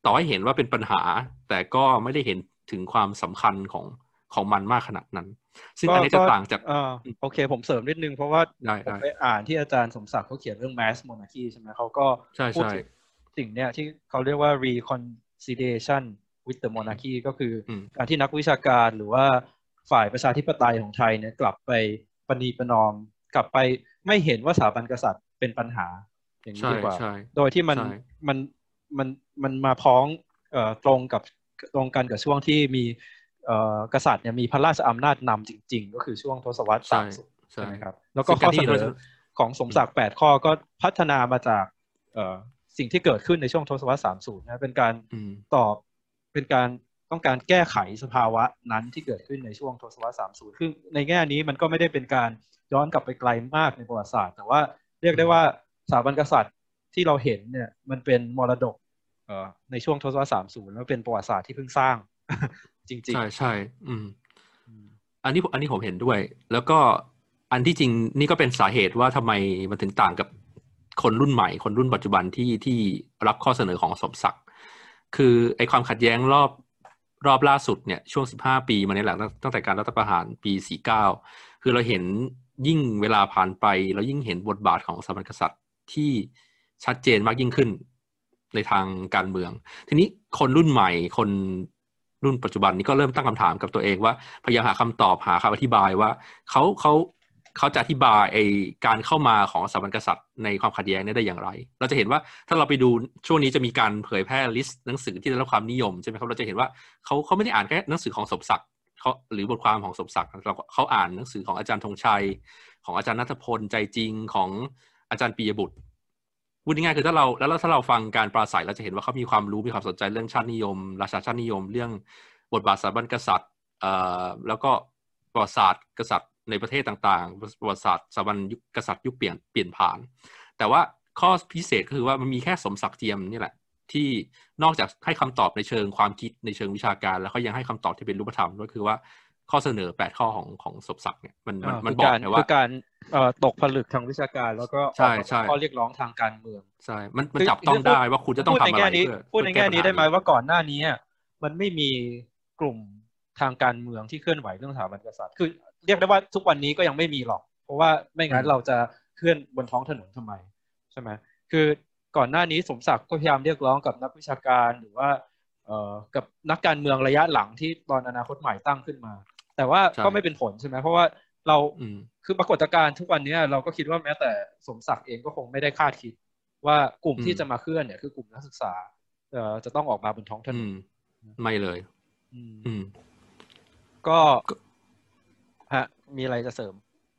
ต่อให้เห็นว่าเป็นปัญหา แต่ก็ไม่ได้เห็นถึงความสำคัญของของมันมากขนาดนั้น ซึ่งอันนี้จะต่างจากอโอเค ผมเสริมนิดนึง เพราะว่าผมไปอ่านที่อาจารย์สมศักดิ์เขาเขียนเรื่อง mass monarchy ใช่ไหมเขาก็พูดถึงสิ่งเนี้ยที่เขาเรียกว่า reconciliation with the monarchy ก็คือการที่นักวิชาการหรือว่าฝ่ายประชาธิปไตยของไทยเนี่ยกลับไปปณีประนอม กลับไปไม่เห็นว่าสถาบันกษัตริย์เป็นปัญหา อย่างนี้ดีกว่า โดยที่มันมันมันมันมาพ้องเอ่อตรงกับตรงกันกับช่วงที่มีกษัตริย์เนี่ยมีพระราชอำนาจนำจริง ๆ ก็คือช่วงทศวรรษสามสิบใช่ไหมครับ แล้วก็ข้อเสนอของสมศักดิ์แปดข้อก็พัฒนามาจากสิ่งที่เกิดขึ้นในช่วงทศวรรษสามสูนะเป็นการตอบเป็นการต้องการแก้ไขสภาวะนั้นที่เกิดขึ้นในช่วงทศวรรษสามสูซึ่งในแง่นี้มันก็ไม่ได้เป็นการย้อนกลับไปไกลมากในประวัติศาสตร์ แต่ว่าเรียกได้ว่า สถาบันกษัตริย์ที่เราเห็นเนี่ยมันเป็นมรดกในช่วงทศวรรษสามสูแล้วเป็นประวัติศาสตร์ที่เพิ่งสร้าง จริง ๆ ใช่ใช่อืมอันนี้อันนี้ผมเห็นด้วย แล้วก็อันที่จริงนี่ก็เป็นสาเหตุว่าทำไมมันถึงต่างกับคนรุ่นใหม่ คนรุ่นปัจจุบันที่ที่รับข้อเสนอของสมศักดิ์คือไอความขัดแย้งรอบรอบล่าสุดเนี่ยช่วงสิบห้าปีมานี้แหละตั้งแต่การรัฐประหารปีสี่เก้าคือเราเห็นยิ่งเวลาผ่านไป เรายิ่งเห็นบทบาทของสถาบันกษัตริย์ ที่ชัดเจนมากยิ่งขึ้นในทางการเมือง ทีนี้คนรุ่นใหม่คนรุ่นปัจจุบันนี้ก็เริ่มตั้งคำถามกับตัวเองว่าพยายามหาคำตอบหาคำอธิบายว่าเขาเขาเขาจะอธิบายไอการเข้ามาของสถาบันกษัตริย์ในความขัดแย้งนี้ได้อย่างไร เราจะเห็นว่าถ้าเราไปดูช่วงนี้จะมีการเผยแพร่ลิสต์หนังสือที่ได้รับความนิยมใช่ไหมครับเราจะเห็นว่าเขาเขาไม่ได้อ่านแค่หนังสือของสมศักดิ์เขาหรือบทความของสมศักดิ์เราเขาอ่านหนังสือของอาจารย์ธงชัย ของอาจารย์นัทพลใจจริงของ อาจารย์ปียบุตรพูดง่ายๆคือถ้าเราแล้วถ้าเราฟังการปราศัยเราจะเห็นว่าเขามีความรู้มีความสนใจเรื่องชาตินิยม ราชาชาตินิยม เรื่องบทบาทสถาบันกษัตริย์เอ่อแล้วก็ประวัติศาสตร์กษัตริย์ในประเทศต่างๆ ประวัติศาสตร์สถาบันยุคกษัตริย์ยุคเปลี่ยนเปลี่ยนผ่าน แต่ว่าข้อพิเศษก็คือว่ามันมีแค่สมศักดิ์เจียมนี่แหละ ที่นอกจากให้คำตอบในเชิงความคิดในเชิงวิชาการ แล้วก็ยังให้คำตอบที่เป็นรูปธรรมก็คือว่าข้อเสนอแปดข้อของของสมศักดิ์เนี่ยมันมันมันบอกไงว่าคือการเอ่อตกผลึกทางวิชาการ แล้วก็ใช่ใช่ข้อเรียกร้องทางการเมืองใช่มันมันจับต้องได้ว่าคุณจะต้องพูดทำในอะไรแง่นี้เพื่อพูดในแง่นี้ได้ไหมเพื่อว่าก่อนหน้านี้อะมันไม่มีกลุ่มทางการเมืองที่เคลื่อนไหวเรื่องสถาบันกษัตริย์ คือ เรียกได้ว่าทุกวันนี้ก็ยังไม่มีหรอก เพราะว่าไม่งั้นเราจะเคลื่อนบนท้องถนนทำไมใช่ไหมคือก่อนหน้านี้สมศักดิ์ก็พยายามเรียกร้องกับนักวิชาการหรือว่าเอ่อกับนักการเมืองระยะหลังที่ตอนอนาคตใหม่ตั้งขึ้นมา แต่ว่าก็ไม่เป็นผลใช่ไหมเพราะว่า เราอืมคือปรากฏการณ์ทุกวันนี้เราก็คิดว่าแม้แต่สมศักดิ์เองก็คงไม่ได้คาดคิด ว่ากลุ่มที่อืมจะมาเคลื่อนเนี่ยคือกลุ่มนักศึกษาเอ่อจะต้องออกมาบนท้องถนอืนมไม่เลย อืมอืมก็ก็ฮะมีอะไรจะเสริม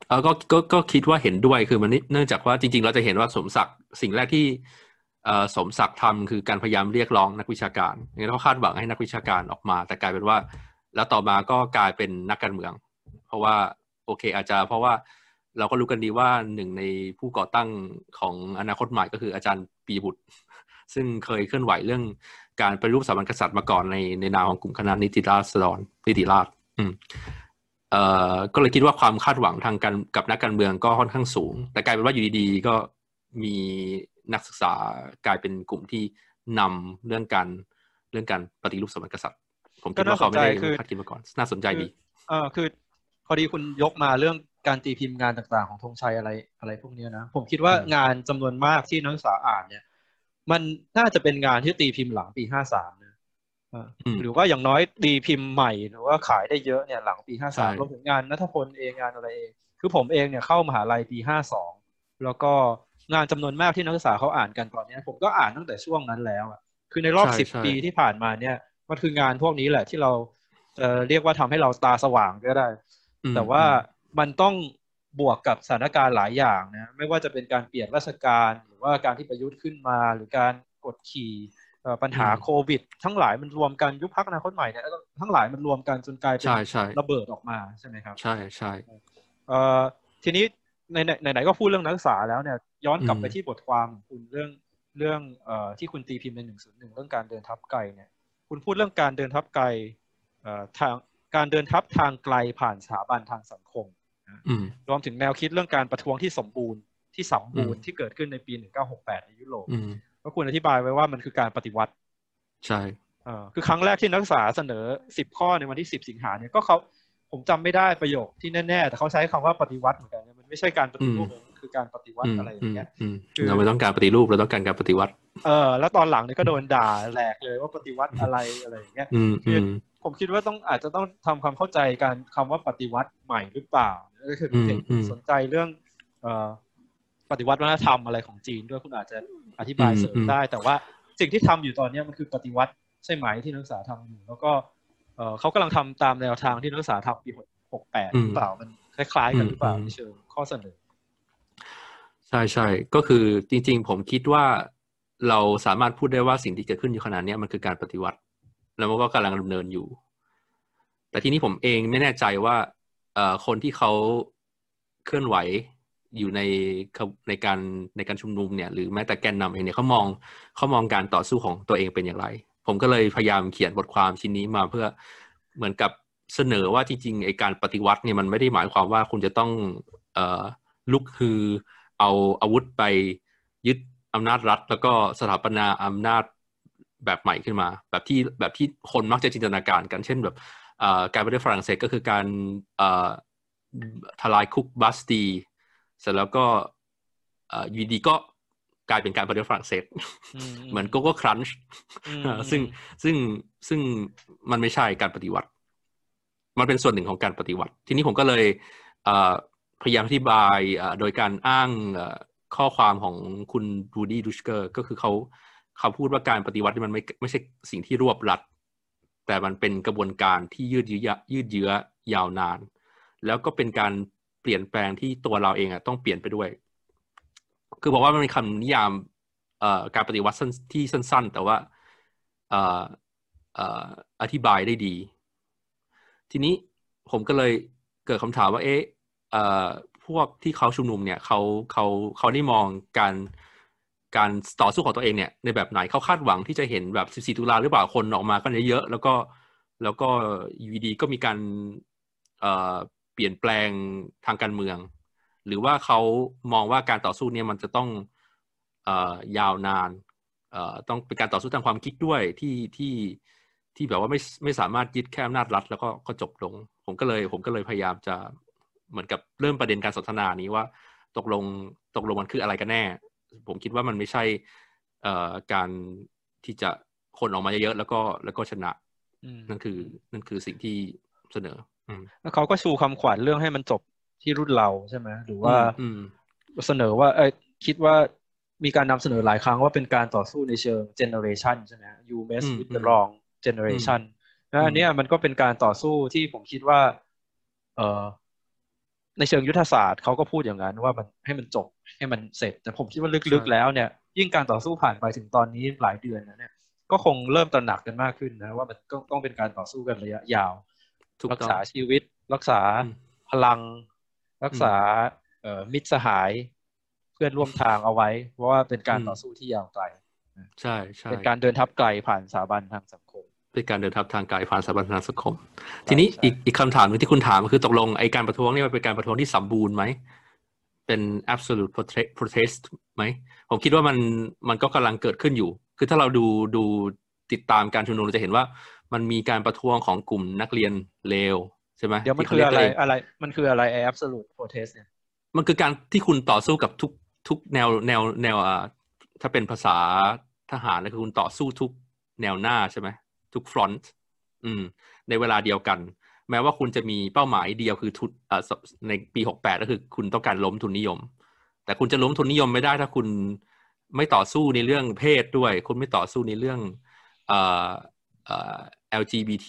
เออก็ก็ก็คิดว่าเห็นด้วยคือมันเนื่องจากว่าจริง ๆ เราจะเห็นว่าสมศักดิ์สิ่งแรกที่เอ่อสมศักดิ์ทำคือการพยายามเรียกร้องนักวิชาการงั้นเขาคาดหวังให้นักวิชาการออกมา แต่กลายเป็นว่า แล้วต่อมาก็กลายเป็นนักการเมือง เพราะว่า โอเค อาจจะเพราะว่าเราก็รู้กันดีว่าหนึ่งในผู้ก่อตั้งของอนาคตใหม่ก็คืออาจารย์ปียบุตร ซึ่งเคยเคลื่อนไหวเรื่องการไปฏิรูปสถาบันกษัตริย์มาก่อนในในนามของกลุ่มคณะนิติราษฎรนิติราษฎร์อืมเอ่อก็เลยคิดว่าความคาดหวังทางการกับนักการเมืองก็ค่อนข้างสูง แต่กลายเป็นว่าอยู่ดีๆ ก็มีนักศึกษากลายเป็นกลุ่มที่นำเรื่องการเรื่องการปฏิรูปสถาบันกษัตริย์ ผมคิดว่าเขาไม่ได้ก็น่าสนใจคือคาดคิดมาก่อน น่าสนใจดี เออคือ พอดีคุณยกมาเรื่องการตีพิมพ์งานต่างๆ ของธงชัยอะไรอะไรพวกเนี้ยนะ ผมคิดว่าอืมงานจำนวนมากที่นักศึกษาอ่านเนี่ย มันน่าจะเป็นงานที่ตีพิมพ์หลังปีห้าสามนะเอออืมหรือว่าอย่างน้อยตีพิมพ์ใหม่หรือว่าขายได้เยอะเนี่ยหลังปีห้าใช่สามรวมถึงงานนัทพลเองงานอะไรเอง คือผมเองเนี่ยเข้ามหาลัยปีห้าสองแล้วก็งานจำนวนมากที่นักศึกษาเขาอ่านกันตอนเนี้ยผมก็อ่านตั้งแต่ช่วงนั้นแล้วอะคือในรอบใช่สิบใช่ปีที่ผ่านมาเนี่ยมันคืองานพวกนี้แหละที่เราจะเรียกว่าทำให้เราตาสว่างก็ได้อืม แต่ว่ามันต้องบวกกับสถานการณ์หลายอย่างนะไม่ว่าจะเป็นการเปลี่ยนราชการหรือว่าการที่ประยุทธ์ขึ้นมา หรือการกดขี่เอ่อปัญหาโควิด ทั้งหลายมันรวมกันยุบพักอนาคตใหม่เนี่ยทั้งหลายมันรวมกันจนกลายเป็นใช่ใช่ระเบิดออกมาใช่ไหมครับ ใช่ใช่เอ่อทีนี้ในในไหนๆก็พูดเรื่องนักศึกษาแล้วเนี่ยย้อนกลับไปอืมที่บทความของคุณเรื่องเรื่องเอ่อที่คุณตีพิมพ์ในหนึ่งศูนย์หนึ่งเรื่องการเดินทับไกลเนี่ย คุณพูดเรื่องการเดินทับไกลเอ่อทาง การเดินทับทางไกลผ่านสถาบันทางสังคมอืมรวมถึงแนวคิดเรื่องการประท้วงที่สมบูรณ์ที่สมบูรณ์อืมที่เกิดขึ้นในปี 1968 ในยุโรปอืมก็คุณอธิบายไว้ว่ามันคือการปฏิวัติ ใช่เอ่อคือครั้งแรกที่นักศึกษาเสนอ 10 ข้อในวันที่ 10 สิงหาเนี่ยก็เขาผมจำไม่ได้ประโยคที่แน่ๆ แต่เขาใช้คำว่าปฏิวัติเหมือนกันนะมันไม่ใช่การปฏิรูปมันคือการปฏิวัอืติมอะไรอย่าอืงมเงี้ยอืมคือเราไม่ต้องการปฏิรูปเราต้องการการปฏิวัติ เออแล้วตอนหลังเนี่ยก็โดนด่าแหลกเลยว่าปฏิวัติอะไรอะไรอย่างเงี้ยอืมอืม ผมคิดว่าต้องอาจจะต้องทำความเข้าใจการคำว่าปฏิวัติใหม่หรือเปล่าก็คืออืมเห็นอืมสนใจเรื่องเอ่อปฏิวัติวัฒนธรรมอะไรของจีนด้วยคุณอาจจะอธิบายเสริมได้ แต่ว่าสิ่งที่ทำอยู่ตอนเนี้ยมันคือปฏิวัติใช่ไหมที่นักศึกษาทำอยู่ แล้วก็เอ่อเขากำลังทำตามแนวทางที่นักศึกษาทำปีหกแปดหรือเปล่ามันคล้ายๆกันหรือเปล่าในเชิงข้อเสนอใช่ใช่ก็คือจริง ๆ ผมคิดว่าเราสามารถพูดได้ว่าสิ่งที่เกิดขึ้นอยู่ขณะเนี้ยมันคือการปฏิวัติ แล้วมันก็กำลังดำเนินอยู่ แต่ทีนี้ผมเองไม่แน่ใจว่าเอ่อคนที่เขาเคลื่อนไหวอยู่ในในการในการชุมนุมเนี่ย หรือแม้แต่แกนนำเองเนี่ยเขามองเขามองการต่อสู้ของตัวเองเป็นอย่างไร ผมก็เลยพยายามเขียนบทความชิ้นนี้มาเพื่อเหมือนกับเสนอว่าจริงๆไอการปฏิวัติเนี่ยมันไม่ได้หมายความว่าคุณจะต้องเอ่อลุกคือเอาอาวุธไปยึดอำนาจรัฐ แล้วก็สถาปนาอำนาจ แบบใหม่ขึ้นมา แบบที่แบบที่คนมักจะจินตนาการกันเช่นแบบเอ่อการประเทศฝรั่งเศสก็คือการเอ่อทลายคุกบัสตีย์เสร็จแล้วก็เอ่ออยู่ดีก็กลายเป็นการประเทศฝรั่งเศสเหมือนโกโก้ครันช์อืมเออซึ่งซึ่งซึ่งมันไม่ใช่การปฏิวัติ มันเป็นส่วนหนึ่งของการปฏิวัติ ทีนี้ผมก็เลยเอ่อพยายามอธิบายเอ่อโดยการอ้างเอ่อข้อความของคุณรูดี้ดุตช์เคอก็คือเขา เขาพูดว่าการปฏิวัติมันไม่ไม่ใช่สิ่งที่รวบรัด แต่มันเป็นกระบวนการที่ยืดเยื้อยืดเยื้อยาวนาน แล้วก็เป็นการเปลี่ยนแปลงที่ตัวเราเองอะต้องเปลี่ยนไปด้วย คือบอกว่ามันเป็นคำนิยามการปฏิวัติสั้นที่สั้น ๆ แต่ว่าอธิบายได้ดี ทีนี้ผมก็เลยเกิดคำถามว่าเอ๊ะพวกที่เขาชุมนุมเนี่ยเขาเขาเขาได้มองการ การต่อสู้ของตัวเองเนี่ยในแบบไหนเขาคาดหวังที่จะเห็นแบบ 14 ตุลาหรือเปล่าคนออกมากันเยอะๆแล้วก็แล้วก็ยูดีก็มีการเอ่อเปลี่ยนแปลงทางการเมือง หรือว่าเขามองว่าการต่อสู้เนี่ยมันจะต้องเอ่อยาวนานเอ่อต้องเป็นการต่อสู้ทางความคิดด้วยที่ที่ที่แบบว่าไม่ไม่สามารถยึดแค่อำนาจรัฐแล้วก็ก็จบลง ผมก็เลยผมก็เลยพยายามจะเหมือนกับเริ่มประเด็นการสนทนานี้ว่า ตกลงตกลงมันคืออะไรกันแน่ ผมคิดว่ามันไม่ใช่เอ่อการที่จะคนออกมาเยอะๆแล้วก็แล้วก็ชนะอืมนั่นคือ นั่นคือสิ่งที่เสนออืมแล้วเขาก็ชูคำขวัญเรื่องให้มันจบที่รุ่นเราใช่ไหมหรือว่าอืมเสนอว่า เอยคิดว่ามีการนำเสนอหลายครั้งว่าเป็นการต่อสู้ในเชิง generation ใช่ไหม you mess อืม with the อืม wrong generation แล้วอันอืมเนี้ยมันก็เป็นการต่อสู้ที่ผมคิดว่า เออในเชิงยุทธศาสตร์เขาก็พูดอย่างนั้นว่ามันให้มันจบ ให้มันเสร็จ แต่ผมคิดว่าลึกๆแล้วเนี่ย ยิ่งการต่อสู้ผ่านไปถึงตอนนี้หลายเดือนแล้วเนี่ยก็คงเริ่มตระหนักกันมากขึ้นนะว่ามันก็ต้องเป็นการต่อสู้กันระยะยาวถูกรักต้องษาชีวิต รักษาอืมพลัง รักษาเอ่อมิตรสหาย เพื่อนร่วมทางเอาไว้ เพราะว่าเป็นการอืมต่อสู้ที่ยาวไกลใช่ใช่เป็นการเดินทับไกลผ่านสถาบันทางสังคมเป็นการเดินทับทางกายผ่านสถาบันทางสังคม ทีนี้ใช่อีกอีกคำถามหนึงที่คุณถามก็คือตกลงไอการประท้วงเนี่ยมันเป็นการประท้วงที่สมบูรณ์ไหม เป็น absolute prote- protest ไหม ผมคิดว่ามันมันก็กำลังเกิดขึ้นอยู่ คือถ้าเราดูดูติดตามการชุมนุมเราจะเห็นว่ามันมีการประท้วงของกลุ่มนักเรียนเลวใช่ไหมเดี๋ยวมันที่คือขาอะไรเรียกตัวเงอะไร มันคืออะไรไอ้ absolute protest เนี่ย มันคือการที่คุณต่อสู้กับทุกทุกแนวแนวแนวอ่าถ้าเป็นภาษาทหารนะคือคุณต่อสู้ทุกแนวหน้าใช่ไหมทุกฟรอนต์อืม ในเวลาเดียวกัน แม้ว่าคุณจะมีเป้าหมายเดียวคือทุนในปีหกแปดก็คือคุณต้องการล้มทุนนิยม แต่คุณจะล้มทุนนิยมไม่ได้ถ้าคุณไม่ต่อสู้ในเรื่องเพศด้วย คุณไม่ต่อสู้ในเรื่องเอ่อเอ่อ LGBT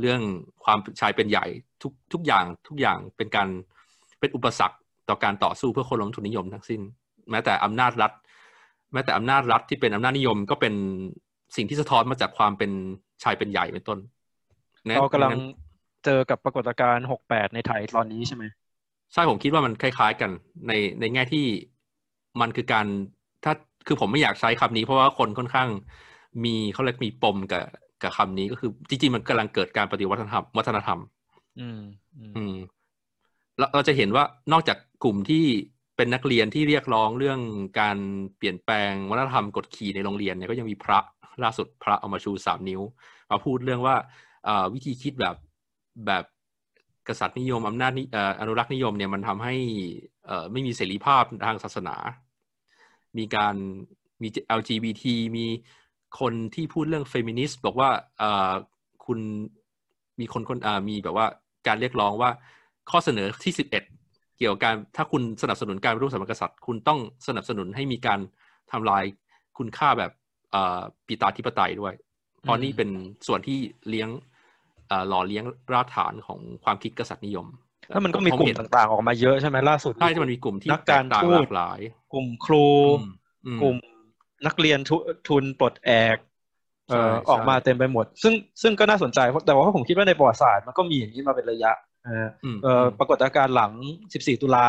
เรื่องความชายเป็นใหญ่ทุกทุกอย่างทุกอย่างเป็นการเป็นอุปสรรคต่อการต่อสู้เพื่อคนล้มทุนนิยมทั้งสิ้น แม้แต่อำนาจรัฐ แม้แต่อำนาจรัฐที่เป็นอำนาจนิยมก็เป็นสิ่งที่สะท้อนมาจากความเป็นชายเป็นใหญ่เป็นต้นเรากำลัง เจอกับปรากฏการณ์68ในไทยตอนนี้ใช่ไหมใช่ผมคิดว่ามันคล้าย ๆกันในในแง่ที่มันคือการถ้าคือผมไม่อยากใช้คำนี้เพราะว่าคนค่อนข้างมีเขาเรียกมีปมกับกับคำนี้ก็คือจริงๆมันกำลังเกิดการปฏิวัฒนธรรมวัฒนธรรมอืมอืม อืมเราเราจะเห็นว่านอกจากกลุ่มที่เป็นนักเรียนที่เรียกร้องเรื่องการเปลี่ยนแปลงวัฒนธรรมกฎขี่ในโรงเรียนเนี่ยก็ยังมีพระล่าสุดพระเอามาชูสามนิ้ว มาพูดเรื่องว่าเอ่อวิธีคิดแบบ แบบกษัตริย์นิยมอำนาจนิออนุรักษ์นิยมเนี่ยมันทำให้ไม่มีเสรีภาพทางศาสนา มีการมี LGBT มีคนที่พูดเรื่องเฟมินิสต์บอกว่าคุณมีคนคนมีแบบว่าการเรียกร้องว่าข้อเสนอที่สิบเอ็ดเกี่ยวกับการถ้าคุณสนับสนุนการรูปสถาบันกษัตริย์ คุณต้องสนับสนุนให้มีการทำลายคุณค่าแบบปิตาธิปไตยด้วยเพราะนี่เป็นส่วนที่เลี้ยง หล่อเลี้ยงรากฐานของความคิดกษัตริย์นิยมแล้วมันก็มีกลุ่มผเห็นต่างๆออกมาเยอะใช่ไหมล่าสุดใช่ที่มันมีกลุ่มที่นักการแตต่างทูหตลากหลาย กลุ่มครูอืมอืมกลุ่มนักเรียนทุทุนปลดแอกเอ่อใช่ออกมาใช่เต็มไปหมด ซึ่งซึ่งก็น่าสนใจเพราะแต่ว่าผมคิดว่าในประวัติศาสตร์มันก็มีอย่างนี้มาเป็นระยะเอ่ออืมเอ่อมปรากฏการณ์หลัง 14 ตุลา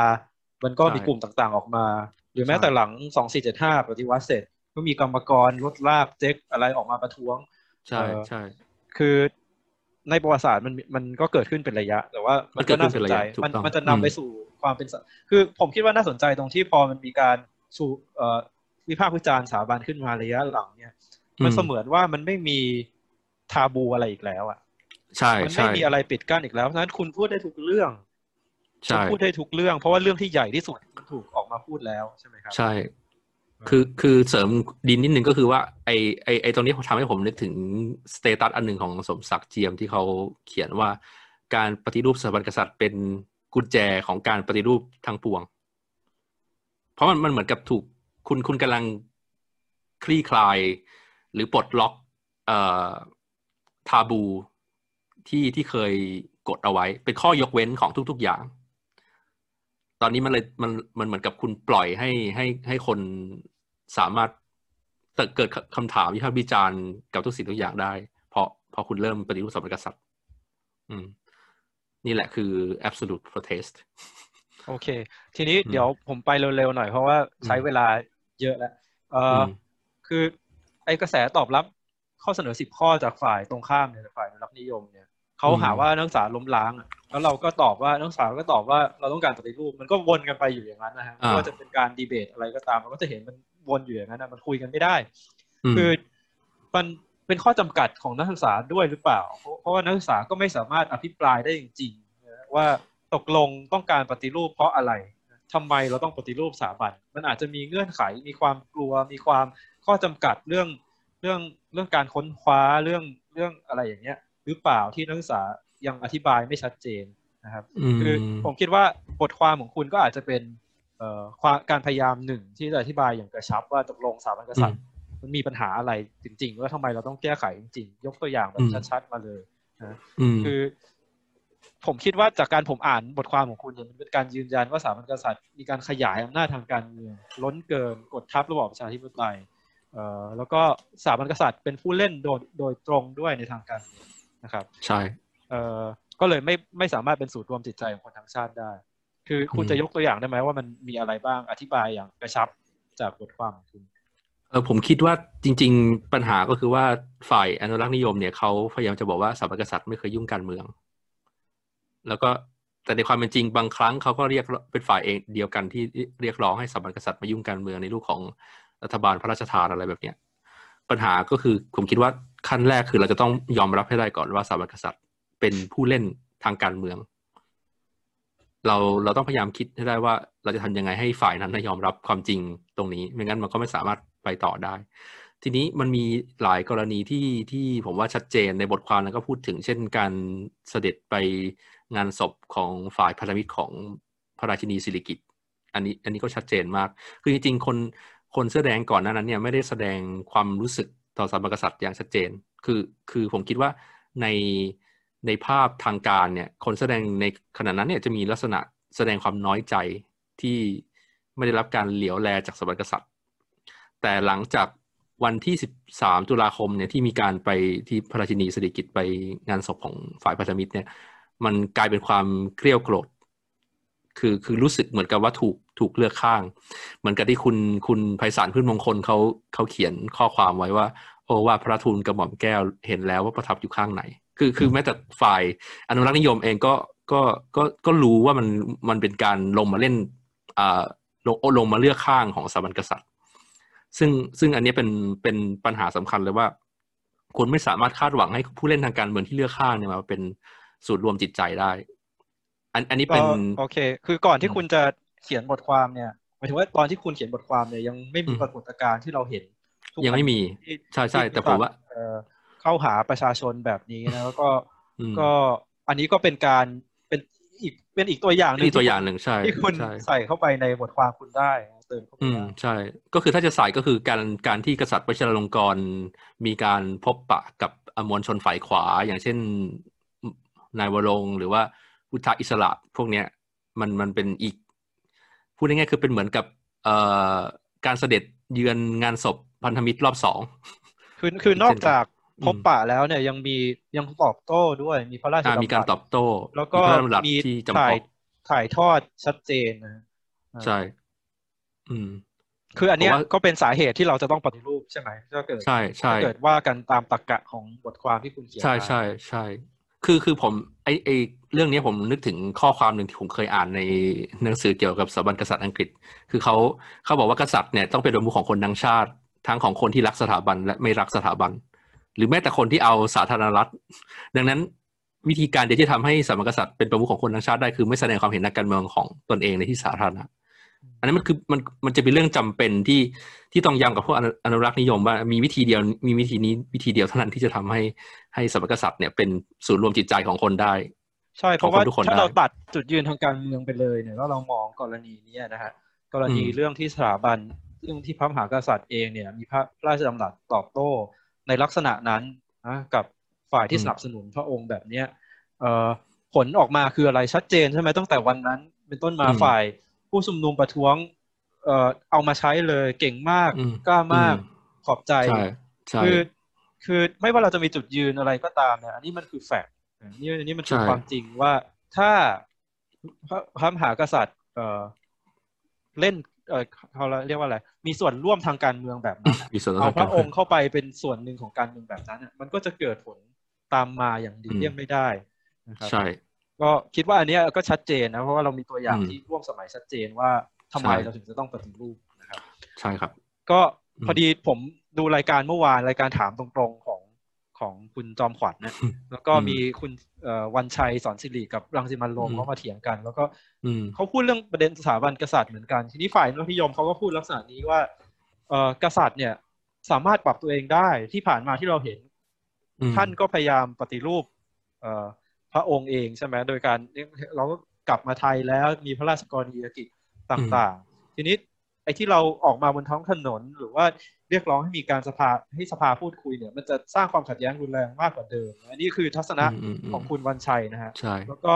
มันก็ใช่มีกลุ่มต่างๆออกมา หรือแม้ใช่แต่หลัง 2475 ปฏิวัติเสร็จ ก็มีกรรมกรรถลากเจ๊กอะไรออกมาประท้วง ใช่เอ่อใช่คือ ในประวัติศาสตร์มันมันก็เกิดขึ้นเป็นระยะ แต่ว่ามัมันนเกิก็ดขึ้น่านสเป็นนระใจยะถูกมันต้องมันจะนำอืมไปสู่ความเป็นสคือผมคิดว่าน่าสนใจตรงที่พอมันมีการชูเอ่อวิพากษ์วิจารณ์สถาบันขึ้นมาระยะหลังเนี่ย มันเสมือนว่ามันไม่มีทาบูอะไรอีกแล้วอะใช่มันไม่ใช่มีอะไรปิดกั้นอีกแล้วเพราะฉะนั้นคุณพูดได้ทุกเรื่องคุณใช่พูดได้ทุกเรื่อง เพราะว่าเรื่องที่ใหญ่ที่สุดมันถูกออกมาพูดแล้วใช่ไหมครับใช่ คือคือเสริมดินนิดนึงก็คือว่าไอไอไอตรงนี้ทำให้ผมนึกถึงสเตตัสอันหนึ่งของสมศักดิ์เจียมที่เขาเขียนว่า การปฏิรูปสถาบันกษัตริย์เป็นกุญแจของการปฏิรูปทั้งปวง เพราะมันมันเหมือนกับถูกคุณคุณกำลังคลี่คลาย หรือปลดล็อกเอ่อทาบูที่ที่เคยกดเอาไว้ เป็นข้อยกเว้นของทุก ๆอย่าง ตอนนี้มันเลยมันมันเหมือนกับคุณปล่อยให้ให้ให้คน สามารถเกิดคำถามวิพากษ์วิจารณ์กับทุกสิ่งทุกอย่างได้ เพราะพอคุณเริ่มปฏิรูปสถาบันกษัตริย์อืม นี่แหละคือ absolute protest โอเค ทีนี้อืมเดี๋ยวผมไปเร็วๆหน่อยเพราะว่าใช้อืมเวลาเยอะแล้วเอ่ออคือไอกระแสตอบรับข้อเสนอสิบข้อจากฝ่ายตรงข้ามเนี่ยฝ่ายรักนิยมเนี่ยเขาหาว่านักศึกษาล้มล้างอะแล้วเราก็ตอบว่านักศึกษาก็ตอบว่าเราต้องการปฏิรูปมันก็วนกันไปอยู่อย่างนั้นนะฮะไม่ว่าจะเป็นการดีเบตอะไรก็ตามเราก็จะเห็นมัน วนอยู่อย่างนั้นนะมันคุยกันไม่ได้ คือมันเป็นข้อจำกัดของนักศึกษาด้วยหรือเปล่าเพราะเพราะว่านักศึกษาก็ไม่สามารถอภิปรายได้จริงๆนะว่าตกลงต้องการปฏิรูปเพราะอะไรทำไมเราต้องปฏิรูปสถาบัน มันอาจจะมีเงื่อนไขมีความกลัวมีความข้อจำกัดเรื่องเรื่องเรื่องการค้นคว้าเรื่องเรื่องอะไรอย่างเงี้ย หรือเปล่าที่นักศึกษายังอธิบายไม่ชัดเจนนะครับ คือผมคิดว่าบทความของคุณก็อาจจะเป็นเอ่อความ การพยายามหนึ่งที่จะอธิบายอย่างกระชับว่าตกลงสถาบันกษัตริย์มันมีปัญหาอะไรจริงๆว่าทำไมเราต้องแก้ไขจริงๆ ยกตัวอย่างแบบชัดๆมาเลยนะคือ ผมคิดว่าจากการผมอ่านบทความของคุณเนี่ยมันเป็นการยืนยันว่าสถาบันกษัตริย์ มีการขยายอำนาจทางการเมืองล้นเกินกดทับระบอบประชาธิปไตยเอ่อแล้วก็สถาบันกษัตริย์เป็นผู้เล่นโดยโดยตรงด้วยในทางการเมืองนะครับ ใช่เอ่อก็เลยไม่ไม่สามารถเป็นศูนย์รวมจิตใจของคนทั้งชาติได้ คือคุณจะยกตัวอย่างได้ไหมว่ามันมีอะไรบ้างอธิบายอย่างกระชับจากบทความของคุณเออผมคิดว่าจริง ๆ ปัญหาก็คือว่าฝ่ายอนุรักษ์นิยมเนี่ยเขาพยายามจะบอกว่าสถาบันกษัตริย์ไม่เคยยุ่งการเมือง แล้วก็แต่ในความเป็นจริงบางครั้งเขาก็เรียกเป็นฝ่ายเองเดียวกันที่เรียกร้องให้สถาบันกษัตริย์มายุ่งการเมืองในรูปของรัฐบาลพระราชทานอะไรแบบเนี้ยปัญหาก็คือผมคิดว่าขั้นแรกคือเราจะต้องยอมรับให้ได้ก่อนว่าสถาบันกษัตริย์เป็นผู้เล่นทางการเมือง เราเราต้องพยายามคิดให้ได้ว่าเราจะทำยังไงให้ฝ่ายนั้นยอมรับความจริงตรงนี้ ไม่งั้นมันก็ไม่สามารถไปต่อได้ ทีนี้มันมีหลายกรณีที่ที่ผมว่าชัดเจนในบทความแล้วก็พูดถึงเช่นการเสด็จไปงานศพของฝ่ายพันธมิตรของพระราชินีสิริกิตอันนี้อันนี้ก็ชัดเจนมาก คือจริงๆคนคนเสื้อแดงก่อนหน้านั้นเนี่ยไม่ได้แสดงความรู้สึกต่อสถาบันกษัตริย์อย่างชัดเจน คือคือผมคิดว่าใน ในภาพทางการเนี่ย คนแสดงในขณะนั้นเนี่ยจะมีลักษณะแสดงความน้อยใจที่ไม่ได้รับการเหลียวแลจากสถาบันกษัตริย์ แต่หลังจากวันที่ 13 ตุลาคมเนี่ยที่มีการไปที่พระราชินีสิริกิตไปงานศพของฝ่ายพันธมิตรเนี่ย มันกลายเป็นความเกลียวโกรธ คือคือรู้สึกเหมือนกับว่าถูกถูกเลือกข้าง เหมือนกับที่คุณคุณไพศาลพืชมงคลเขาเขาเขียนข้อความไว้ว่า โอ้ว่าพระทูลกระหม่อมแก้วเห็นแล้วว่าประทับอยู่ข้างไหน คือคือแม้แต่ฝ่ายอนุรักษ์นิยมเองก็ก็ก็ก็รู้ว่ามันมันเป็นการลงมาเล่นอ่าลงลงมาเลือกข้างของสถาบันกษัตริย์ ซึ่งซึ่งอันนี้เป็นเป็นปัญหาสำคัญเลยว่าคุณไม่สามารถคาดหวังให้ผู้เล่นทางการเมืองที่เลือกข้างเนี่ยมาเป็นสูตรรวมจิตใจได้ อันอันนี้เป็นโอเค คือก่อนที่คุณจะเขียนบทความเนี่ยหมายถึงว่าตอนที่คุณเขียนบทความเนี่ยยังไม่มีปรากฏการณ์ที่เราเห็นยังไม่มี ใช่ใช่แต่ผมว่า เข้าหาประชาชนแบบนี้นะแล้วก็ก็อันนี้ก็เป็นการเป็นอีกเป็นอีกตัวอย่างหนึ่งตัวอย่างหนึ่งใช่ที่คุณใส่เข้าไปในบทความคุณได้เติมเข้าไปอืมใช่ ก็คือถ้าจะใส่ก็คือการการที่กษัตริย์วชิรลงกรณ์มีการพบปะกับมวลชนฝ่ายขวา อย่างเช่นนายวรงหรือว่าพุทธอิสระพวกเนี้ยมันมันเป็นอีก พูดง่ายๆคือเป็นเหมือนกับเอ่อการเสด็จเยือนงานศพพันธมิตรรอบสองคือคือนอกจาก พบปะแล้วเนี่ยยังมียังตอบโต้ด้วยมีพระราชดำรัสมีการตอบโต้ แล้วก็มีมีที่จำถ่าเพยาะถ่ายทอดชัดเจนนะใช่ อืม คืออันเนี้ยผมว่าก็เป็นสาเหตุที่เราจะต้องปฏิรูปใช่ไหมถ้าเกิดใช่ใช่ถ้าเกิดว่ากันตามตรรกะของบทความที่คุณเขียนใช่มาใช่ใช่คือคือผมไอไอเรื่องนี้ผมนึกถึงข้อความหนึ่งที่ผมเคยอ่านในหนังสือเกี่ยวกับสถาบันกษัตริย์อังกฤษ คือเขาเขาบอกว่ากษัตริย์เนี่ยต้องเป็นประมุขของคนทั้งชาติ ทั้งของคนที่รักสถาบันและไม่รักสถาบัน หรือแม้แต่คนที่เอาสาธารณรัฐ ดังนั้นวิธีการเดียวที่ทำให้สถาบันกษัตริย์เป็นประมุขของคนทั้งชาติได้คือไม่แสดงความเห็นทางการเมืองของตนเองในที่สาธารณะ อันนั้นมันคือมันมันจะเป็นเรื่องจำเป็นที่ที่ต้องย้ำกับพวกอนุอนุรักษ์นิยมว่ามีวิธีเดียวมีวิธีนี้วิธีเดียวเท่านั้นที่จะทำให้ให้สมรกษัตริย์เนี่ยเป็นศูนย์รวมจิตใจของคนได้ ใช่เพราะว่าของคนทุกคนถ้าเราได้ตัดจุดยืนทางการเมืองไปเลยเนี่ยแล้วเรามองกรณีเนี้ยนะฮะกรณีอืมเรื่องที่สถาบันเรื่องที่พระมหากษัตริย์เองเนี่ยมีพระราชดำรัสตอบโต้ ในลักษณะนั้นนะกับฝ่ายที่สนับสนุนพระองค์แบบเนี้ยเอ่อผลออกมาคืออะไรชัดเจนใช่ไหมตั้งแต่วันนั้น เป็นต้นมาอืมฝ่ายผู้ชุมนุมประท้วงเอ่อเอามาใช้เลยเก่งมากอืมกล้ามากอืมขอบใจใช่ใช่คือคือไม่ว่าเราจะมีจุดยืนอะไรก็ตามเนี่ยอันนี้มันคือแฟกต์นี่อันนี้มันคือใช่ความจริงว่าถ้าพระพระมหากษัตริย์เอ่อเล่น เออเขาเรียกว่าอะไร มีส่วนร่วมทางการเมืองแบบนั้นมีส่วนร่วมเอาทางพการระเมืองค์เข้าไปเป็นส่วนหนึ่งของการเมืองแบบนั้นอะมันก็จะเกิดผลตามมาอย่างดีเลี่ยงไม่ได้นะครับใช่ ก็คิดว่าอันเนี้ยก็ชัดเจนนะ เพราะว่าเรามีตัวอย่างอืมที่ร่วมสมัยชัดเจนว่าทำไมใช่เราถึงจะต้องปฏิรูปนะครับ ใช่ครับ ก็อืมพอดีผมดูรายการเมื่อวานรายการถามตรงๆของ ของคุณจอมขวัญนะแล้วก็มีคุณเอ่อวันชัยสอนสิริกับรังสิมันต์โรมอืมเขามาเถียงกัน แล้วก็อืมเขาพูดเรื่องประเด็นสถาบันกษัตริย์เหมือนกัน ทีนี้ฝ่ายนพิยมเขาก็พูดลักษณะนี้ว่าเอ่อกษัตริย์เนี่ยสามารถปรับตัวเองได้ที่ผ่านมาที่เราเห็นอืมท่านก็พยายามปฏิรูปเอ่อพระองค์เองใช่ไหมโดยการเราก็กลับมาไทยแล้วมีพระราชกรณียกิจต่างๆ ทีนี้ไอ้ที่เราออกมาบนท้องถนนหรือว่า เรียกร้องให้มีการสภาให้สภาพูดคุยเนี่ย มันจะสร้างความขัดแย้งรุนแรงมากกว่าเดิม อันนี้คือทัศนะอืมอืมของคุณวันชัยนะฮะใช่แล้วก็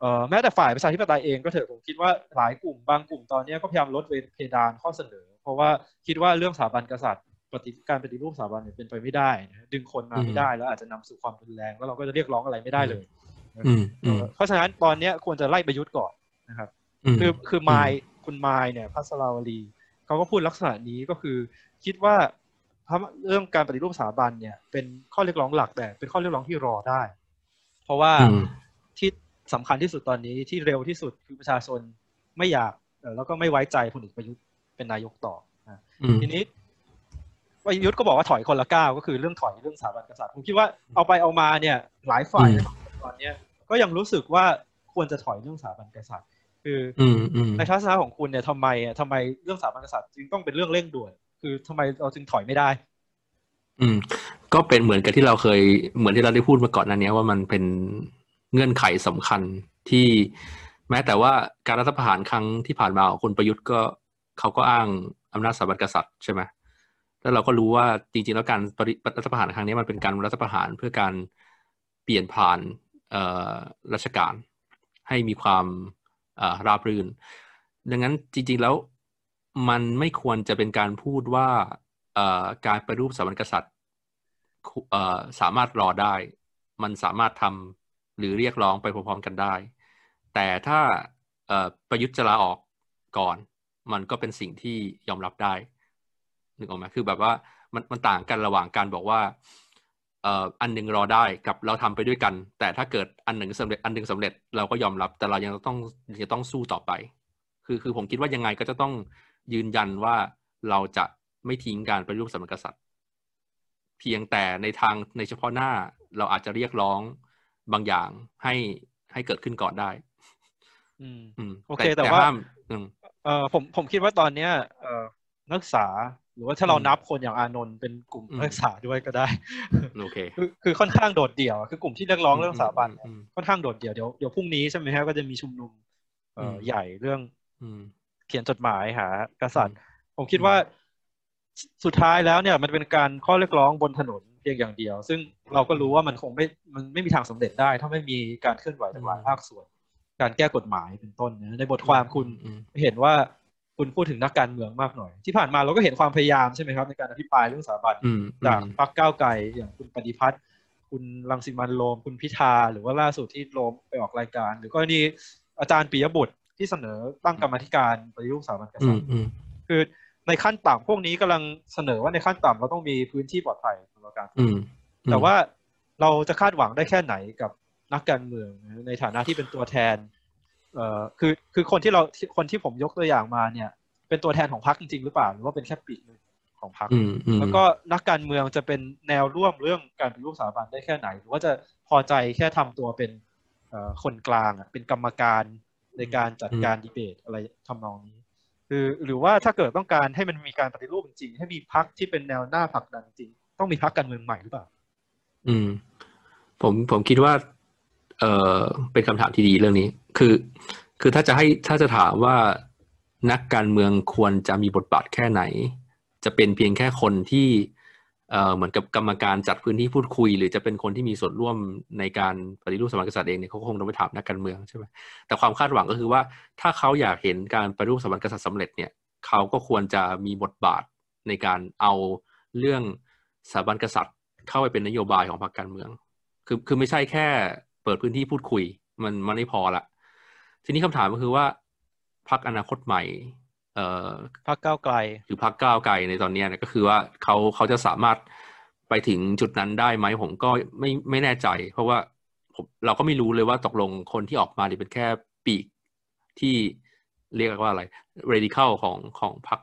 เอ่อแม้แต่ฝ่ายประชาธิปไตยเองก็เถอะผมคิดว่าหลายกลุ่มบางกลุ่มตอนนี้ก็พยายามลดเพดานข้อเสนอ เพราะว่าคิดว่าเรื่องสถาบันกษัตริย์ปฏิการปฏิรูปสถาบันเนี่ยเป็นไปไม่ได้นะดึงคนมาไม่ได้แล้วอาจจะนำสู่ความรุนแรง แล้วเราก็จะเรียกร้องอะไรไม่ได้เลยอืมเออืมอเพราะฉะนั้นตอนเนี้ยควรจะไล่ประยุทธ์ก่อนนะครับมคือคือไมายคุณไมายเนี่ยพัสราวลีเขาก็พูดลักษณะนี้ก็คือ คิดว่าพระเรื่องการปฏิรูปสถาบันเนี่ย เป็นข้อเรียกร้องหลักแต่เป็นข้อเรียกร้องที่รอได้ เพราะว่าอืมที่สำคัญที่สุดตอนนี้ที่เร็วที่สุดคือประชาชนไม่อยากเอ่อแล้วก็ไม่ไว้ใจพลเอกประยุทธ์เป็นนายกต่อนะอืมทีนี้ประยุทธ์ก็บอกว่าถอยคนละก้าวก็คือเรื่องถอยเรื่องสถาบันกษัตริย์ผมคิดว่าเอาไปเอามาเนี่ย หลายฝ่ายในสังคมตอนเนี้ยก็ยังรู้สึกว่าควรจะถอยเรื่องสถาบันกษัตริย์ คือออืมอืมในทัศนะของคุณเนี่ยทำไมอะทำไมเรื่องสถาบันกษัตริย์จึงต้องเป็นเรื่องเร่งด่วน คือทำไมเราจึงถอยไม่ได้ อืม ก็เป็นเหมือนกับที่เราเคยเหมือนที่เราได้พูดมาก่อนนั้นเนี้ยว่ามันเป็นเงื่อนไขสำคัญที่แม้แต่ว่าการรัฐประหารครั้งที่ผ่านมาของคุณประยุทธ์ก็เขาก็อ้างอำนาจสถาบันกษัตริย์ใช่ไหมแล้วเราก็รู้ว่าจริงๆแล้วการรัฐประหารครั้งนี้มันเป็นการรัฐประหารเพื่อการเปลี่ยนผ่านเอราชการให้มีความราบรื่น ดังนั้นจริงๆแล้ว มันไม่ควรจะเป็นการพูดว่าการปฏิรูปสถาบันกษัตริย์สามารถรอได้ มันสามารถทำหรือเรียกร้องไปพร้อมๆกันได้ แต่ถ้าประยุทธ์จะลาออกก่อน มันก็เป็นสิ่งที่ยอมรับได้นึกออกไหมคือแบบว่ามันมันต่างกันระหว่างการบอกว่าอันหนึ่งรอได้กับเราทำไปด้วยกัน แต่ถ้าเกิดอันหนึ่งสำเร็จอันหนึ่งสำเร็จเราก็ยอมรับแต่เรายังต้องยังต้องสู้ต่อไป คือคือผมคิดว่ายังไงก็จะต้อง ยืนยันว่าเราจะไม่ทิ้งการปฏิรูปสถาบันกษัตริย์ เพียงแต่ในทางในเฉพาะหน้าเราอาจจะเรียกร้องบางอย่างให้ให้เกิดขึ้นก่อนได้ อืมอืมโอเคแต่ว่าห้ามอืมเอ่อผมผมคิดว่าตอนเนี้ยเอ่อนักศึกษาหรือว่าถ้าเราอืมนับคนอย่างอานนท์เป็นกลุ่มอืมนักศึกษาด้วยก็ได้โอเคคือคือค่อนข้างโดดเดี่ยว คือกลุ่มที่เรียกร้องเรื่องสถาบันเนี่ยอืมค่อนข้างโดดเดี่ยวเดี๋ยวเดี๋ยวพรุ่งนี้ใช่ไหมฮะก็จะมีชุมนุมเอ่ออมใหญ่เรื่องอืมเขียนจดหมายหากษัตริย์ ผมคิดว่าสสุดท้ายแล้วเนี่ย มันเป็นการข้อเรียกร้องบนถนนเพียงอย่างเดียว ซึ่งเราก็รู้ว่ามันคงไม่มันไม่มีทางสำเร็จได้ ถ้าไม่มีการเคลื่อนไหวจากหลายภาคส่วน การแก้กฎหมายเป็นต้นนะในบทความคุณอืมเห็นว่าคุณพูดถึงนักการเมืองมากหน่อย ที่ผ่านมาเราก็เห็นความพยายามใช่ไหมครับ ในการอภิปรายเรื่องสถาบันอืมจากอืมพรรคก้าวไกลอย่างคุณปฏิพัฒน์คุณรังสิมันต์โรมคุณพิธาหรือว่าล่าสุดที่โรมไปออกรายการ หรือกรณีอาจารย์ปิยบุตร ที่เสนอตั้งกรรมาธิการปฏิรูปสถาบันกอืษัตมริย์อืมคือในขั้นต่ำพวกนี้กำลังเสนอว่าในขั้นต่ำเราต้องมีพื้นที่ปลอดภัยสำหรับการอืมแต่ว่าเราจะคาดหวังได้แค่ไหนกับนักการเมืองในฐานะที่เป็นตัวแทนเอ่อคือคือคนที่เราคนที่ผมยกตัวอย่างมาเนี่ย เป็นตัวแทนของพรรคจริง ๆ หรือเปล่า หรือว่าเป็นแค่ปีกหนึ่งของพรรคอืมอืมแล้วก็นักการเมืองจะเป็นแนวร่วมเรื่องการปฏิรูปสถาบันได้แค่ไหน หรือว่าจะพอใจแค่ทำตัวเป็นเอ่อคนกลางอะเป็นกรรมการ ในการจัดการดีเบตอะไรทำนองนี้คือหรือว่าถ้าเกิดต้องการให้มันมีการปฏิรูปจริงๆให้มีพรรคที่เป็นแนวหน้าผลักดันจริง ต้องมีพรรคการเมืองใหม่หรือเปล่า อืม ผมผมคิดว่า เออเป็นคำถามที่ดีเรื่องนี้ คือ คือถ้าจะให้ถ้าจะถามว่านักการเมืองควรจะมีบทบาทแค่ไหน จะเป็นเพียงแค่คนที่ เหมือนกับกรรมการจัดพื้นที่พูดคุย หรือจะเป็นคนที่มีส่วนร่วมในการปฏิรูปสถาบันกษัตริย์เองเนี่ยเขาก็คงต้องไปถามนักการเมืองใช่ไหมแต่ความคาดหวังก็คือว่า ถ้าเขาอยากเห็นการปฏิรูปสถาบันกษัตริย์สำเร็จเนี่ยเขาก็ควรจะมีบทบาทในการเอาเรื่องสถาบันกษัตริย์ เข้าไปเป็นนโยบายของพรรคการเมือง คือคือไม่ใช่แค่เปิดพื้นที่พูดคุย มันมันไม่พอละทีนี้คำถามก็คือว่าพรรคอนาคตใหม่ เอ่อพักก้าวไกลหรือพรรคก้าวไกลในตอนเนี้ยนะก็คือว่าเขาเขาจะสามารถไปถึงจุดนั้นได้ไหมผมก็ไม่ไม่แน่ใจ เพราะว่าผมเราก็ไม่รู้เลยว่าตกลงคนที่ออกมาเนี่ยเป็นแค่ปีกที่เรียกว่าอะไร radical ของของพรรค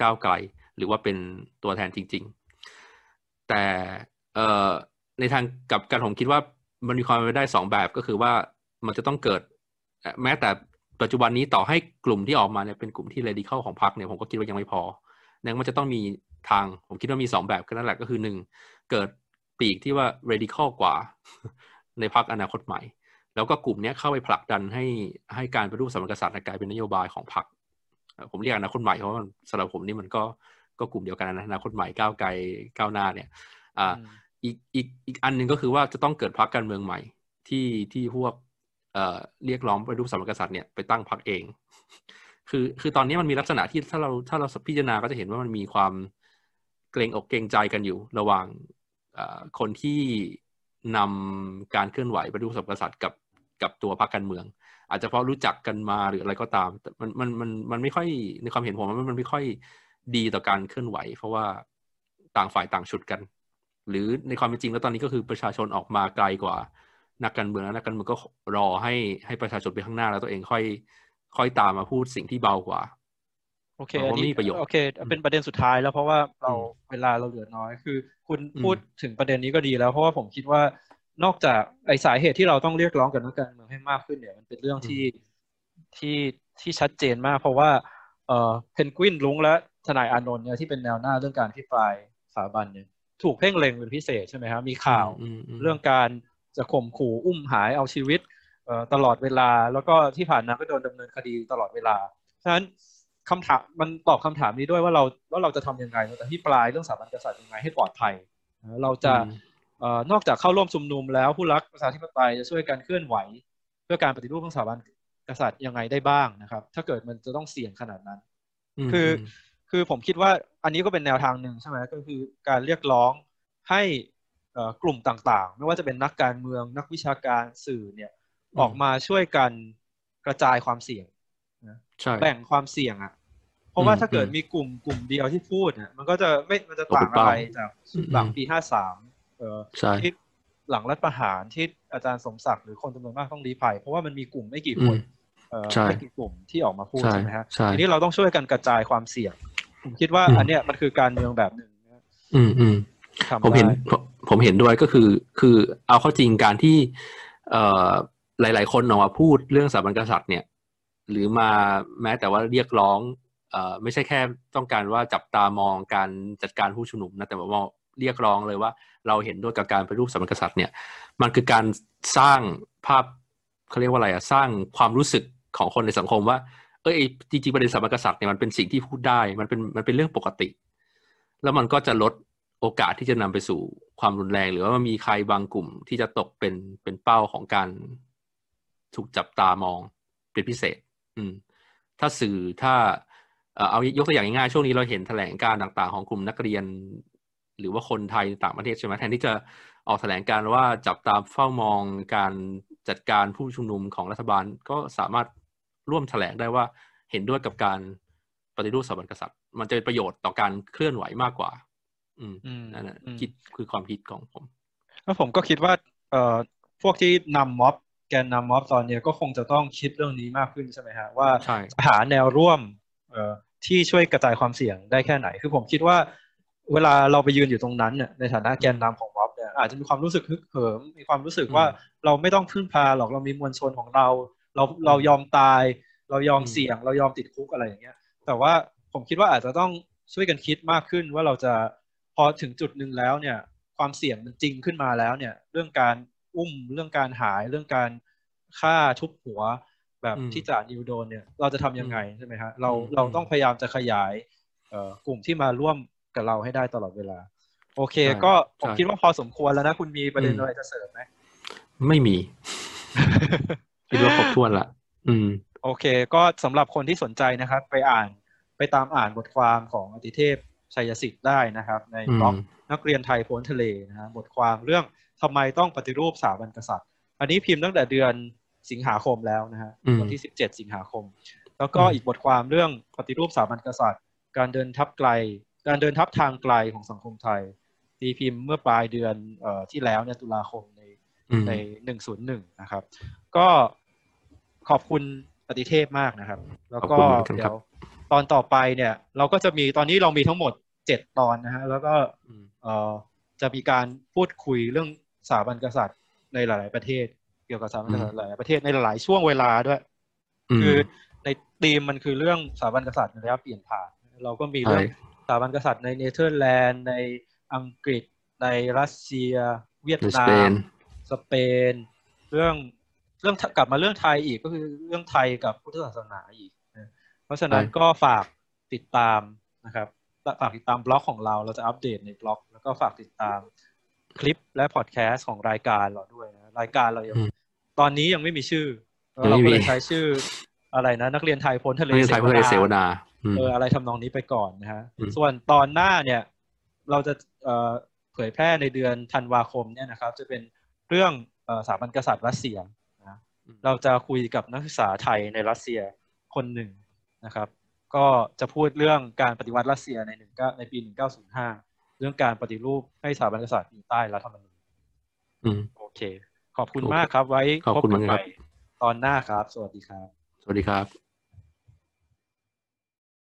ก้าวไกล หรือว่าเป็นตัวแทนจริง ๆ แต่เอ่อในทางกลับกันผมคิดว่ามันมีความเป็นไปได้สองแบบก็คือว่ามันจะต้องเกิดเอ่อแม้แต่ ปัจจุบันนี้ต่อให้กลุ่มที่ออกมาเนี่ยเป็นกลุ่มที่ radical ของพรรคเนี่ยผมก็คิดว่ายังไม่พอนั้นมันจะต้องมีทางผมคิดว่ามีสองแบบก็นั่นแหละก็คือหนึ่งเกิดปีกที่ว่า radical กว่าในพรรคอนาคตใหม่ แล้วก็กลุ่มเนี้ยเข้าไปผลักดันให้ให้การปฏิรูปสถาบันกษัตริย์กลายเป็นนโยบายของพรรคเอ่อผมเรียกอนาคตใหม่เพราะว่ามันสำหรับผมนี่มันก็ก็กลุ่มเดียวกันนะอนาคตใหม่ก้าวไกลก้าวหน้าเนี่ยอ่าอืมอีกอีกอีกอันหนึ่งก็คือว่าจะต้องเกิดพรรคการเมืองใหม่ที่ที่พวก เรียกร้องปรูปสถาบันกษัตริย์เนี่ยไปตั้งพรรคเอง คือคือตอนนี้มันมีลักษณะที่ถ้าเราถ้าเราพิจารณาก็จะเห็นว่ามันมีความเกรงอกเกรงใจกันอยู่ ระหว่างคนที่นำการเคลื่อนไหวปรูปสถาบันกษัตริย์กับกับตัวพรรคการเมือง อาจจะเพราะรู้จักกันมาหรืออะไรก็ตามมันมันมันมันไม่ค่อยในความเห็นผมมันมันไม่ค่อยดีต่อการเคลื่อนไหว เพราะว่าต่างฝ่ายต่างฉุดกัน หรือในความเป็นจริงแล้วตอนนี้ก็คือประชาชนออกมาไกลกว่า นักการเมืองแล้วนักการเมืองก็รอให้ให้ประชาชนไปข้างหน้าแล้วตัวเองค่อยค่อยตามมาพูดสิ่งที่เบากว่า โอเคผมว่าอันนี้มีประโยชน์โอเค เป็นประเด็นสุดท้ายแล้วเพราะว่าเราอืมเวลาเราเหลือน้อยคือ คุณอืมพูดถึงประเด็นนี้ก็ดีแล้ว เพราะว่าผมคิดว่านอกจากไอสาเหตุที่เราต้องเรียกร้องกับนักการเมืองให้มากขึ้นเนี่ยมันเป็นเรื่องที่ที่ที่ชัดเจนมาก เพราะว่าเอ่อเพนกวินลุงและทนายอานนท์เนี่ยที่เป็นแนวหน้าเรื่องการพิปรายสถาบันเนี่ยถูกเพ่งเล็งเป็นพิเศษใช่ไหมครับมีข่าวอืมอืมเรื่องการ จะข่มขู่อุ้มหายเอาชีวิตเอ่อตลอดเวลา แล้วก็ที่ผ่านมาก็โดนดำเนินคดีตลอดเวลาฉะนั้นคำถามมันตอบคำถามนี้ด้วยว่าเราว่าเราจะทำยังไงเราจะพิปรายเรื่องสถาบันกษัตริย์ยังไงให้ปลอดภัยนะเราจะอืมเอ่อนอกจากเข้าร่วมชุมนุมแล้วผู้รักประชาธิปไตยจะช่วยกันเคลื่อนไหว เพื่อการปฏิรูปของสถาบันกษัตริย์ยังไงได้บ้างนะครับ ถ้าเกิดมันจะต้องเสี่ยงขนาดนั้นมคือมคือผมคิดว่าอันนี้ก็เป็นแนวทางหนึ่งใช่ไหมก็คือการเรียกร้องให้เอ่อ กลุ่มต่างๆ ไม่ว่าจะเป็นนักการเมืองนักวิชาการสื่อเนี่ยออกมาช่วยกันกระจายความเสี่ยงใช่แบ่งความเสี่ยงอะ เพราะว่าอืมถ้าเกิดอืมมีกลุ่มกลุ่มเดียวที่พูดเนี่ยมันก็จะไม่มันจะตกต่างเป็นเป้าอะไรจากอืมหลังปีห้าสามเอ่อใช่ที่หลังรัฐประหารที่อาจารย์สมศักดิ์หรือคนจำนวนมากต้องรีภัย เพราะว่ามันมีกลุ่มไม่กี่คนอืมเอ่อใช่ไม่กี่กลุ่มที่ออกมาพูดใช่ใช่ไหมฮะใช่ทีนี้เราต้องช่วยกันกระจายความเสี่ยง ผมคิดว่าอืมอันเนี้ยมันคือการเมืองแบบหนึ่งนะอืมอืมทำผมเห็นได้ ผมเห็นด้วยก็คือ คือเอาเข้าจริงการที่ เอ่อหลาย ๆ คนออกมาพูดเรื่องสถาบันกษัตริย์เนี่ย หรือมาแม้แต่ว่าเรียกร้องเอ่อไม่ใช่แค่ต้องการว่าจับตามองการจัดการผู้ชุมนุมนะแต่ว่าเรียกร้องเลยว่า เราเห็นด้วยกับการไปรูปสถาบันกษัตริย์เนี่ย มันคือการสร้างภาพเขาเรียกว่าอะไรอะสร้างความรู้สึกของคนในสังคมว่า เอ้ยจริงๆประเด็นสถาบันกษัตริย์เนี่ยมันเป็นสิ่งที่พูดได้มันเป็นมันเป็นเรื่องปกติ แล้วมันก็จะลดโอกาสที่จะนำไปสู่ ความรุนแรง หรือว่ามีใครบางกลุ่มที่จะตกเป็นเป็นเป้าของการถูกจับตามองเป็นพิเศษ อืม ถ้าสื่อถ้าเอายกตัวอย่างง่ายๆช่วงนี้เราเห็นแถลงการต่างๆ ของกลุ่มนักเรียน หรือว่าคนไทยต่างประเทศใช่ไหมแทนที่จะออกแถลงการว่าจับตามเฝ้ามองการจัดการผู้ชุมนุมของรัฐบาลก็สามารถร่วมแถลงได้ว่าเห็นด้วยกับการปฏิรูปสถาบันกษัตริย์ มันจะเป็นประโยชน์ต่อการเคลื่อนไหวมากกว่า อืมอืมนั่นแหละอืมคิดคือความคิดของผมแล้วผมก็คิดว่า เอ่อพวกที่นำม็อบแกนนำม็อบตอนเนี้ยก็คงจะต้องคิดเรื่องนี้มากขึ้นใช่ไหมฮะว่าใช่หาแนวร่วมเอ่อที่ช่วยกระจายความเสี่ยงได้แค่ไหน คือผมคิดว่า เวลาเราไปยืนอยู่ตรงนั้นเนี่ยในฐานะแกนนำของม็อบเนี่ยอาจจะมีความรู้สึกฮึกเหิมมีความรู้สึกว่าอืมเราไม่ต้องพึ่งพาหรอกเรามีมวลชนของเรา เราเรายอมตาย เรายอมอืมเสี่ยง เรายอมติดคุกอะไรอย่างเงี้ย แต่ว่าผมคิดว่าอาจจะต้องช่วยกันคิดมากขึ้นว่าเราจะ พอถึงจุดหนึ่งแล้วเนี่ย ความเสี่ยงมันจริงขึ้นมาแล้วเนี่ย เรื่องการอุ้มเรื่องการหายเรื่องการฆ่าทุบหัว แบบอืมที่จ่านิวโดนเนี่ย เราจะทำยังไงใช่ไหมฮะเราอืมเราอืมต้องพยายามจะขยายเอ่อกลุ่มที่มาร่วมกับเราให้ได้ตลอดเวลา โอเคใช่ก็ผมใช่คิดว่าพอสมควรแล้วนะ คุณมีประเด็นอืมอะไรจะเสริมไหมไม่มี คิดว่าครบถ้วนละอืม โอเค ก็สำหรับคนที่สนใจนะครับ ไปอ่านไปตามอ่านบทความของอติเทพ ชัยสิทธิ์ได้นะครับ ในอืมบล็อกนักเรียนไทยพ้นทะเลนะฮะบทความเรื่องทำไมต้องปฏิรูปสถาบันกษัตริย์ อันนี้พิมพ์ตั้งแต่เดือนสิงหาคมแล้วนะฮะอืมวันที่สิบเจ็ดสิงหาคมแแล้วก็อืมอีกบทความเรื่องปฏิรูปสถาบันกษัตริย์ การเดินทับไกล การเดินทับทางไกลของสังคมไทยตีพิมพ์เมื่อปลายเดือนเอ่อที่แล้วเนี่ยตุลาคมในอืมในหนึ่งศูนย์หนึ่งนะครับ ก็ขอบคุณปฏิเทพมากนะครับ แล้วก็ขอบคุณเหมือนกันเดี๋ครับ ตอนต่อไปเนี่ย เราก็จะมีตอนนี้เรามีทั้งหมดเจ็ดตอนนะฮะแล้วก็อืมเอ่อจะมีการพูดคุยเรื่องสถาบันกษัตริย์ในหลาย ๆ ประเทศ เกี่ยวกับสถาบันกษัตริย์หลายๆประเทศในหลายๆช่วงเวลาด้วย คือในธีมมันคือเรื่องสถาบันกษัตริย์ในระยะเปลี่ยนผ่าน เราก็มีเรื่องใช่สถาบันกษัตริย์ในเนเธอร์แลนด์ในอังกฤษในรัสเซีย เวียดในสนาเปมนสเปน เรื่องเรื่องกลับมาเรื่องไทยอีกก็คือเรื่องไทยกับพุทธศาสนาอีกนะเพ ราะฉะนั้นใช่ก็ฝากติดตามนะครับฝากติดตามบล็อกของเราเราจะอัปเดตในบล็อก แล้วก็ฝากติดตามคลิปและพอดแคสต์ของรายการเราด้วยนะรายการเรายังอืมตอนนี้ยังไม่มีชื่อยังเราไม่ก็มีเลยใช้ชื่ออะไรนะ นักเรียนไทยพ้นทะเลเรื่องไทยเพื่อเสวนาอืมเอออะไรทำนองนี้ไปก่อนนะฮะอืมส่วนตอนหน้าเนี่ย เราจะเอ่อเผยแพร่ในเดือนธันวาคมเนี่ยนะครับ จะเป็นเรื่องเอ่อสถาบันกษัตริย์รัสเซียนะเราจะคุยกับนักศึกษาไทยในรัสเซียคนหนึ่ง นะครับ ก็จะพูดเรื่องการปฏิวัติรัสเซียในหนึ่งในปี 1905 เรื่องการปฏิรูปให้สถาบันกษัตริย์อยู่ใต้รัฐธรรมนูญอืมโอเค ขอบคุณมากครับไว้ขอบพบคุณกันมากใหครับม่ตอนหน้าครับ สวัสดีครับ สวัสดีครับ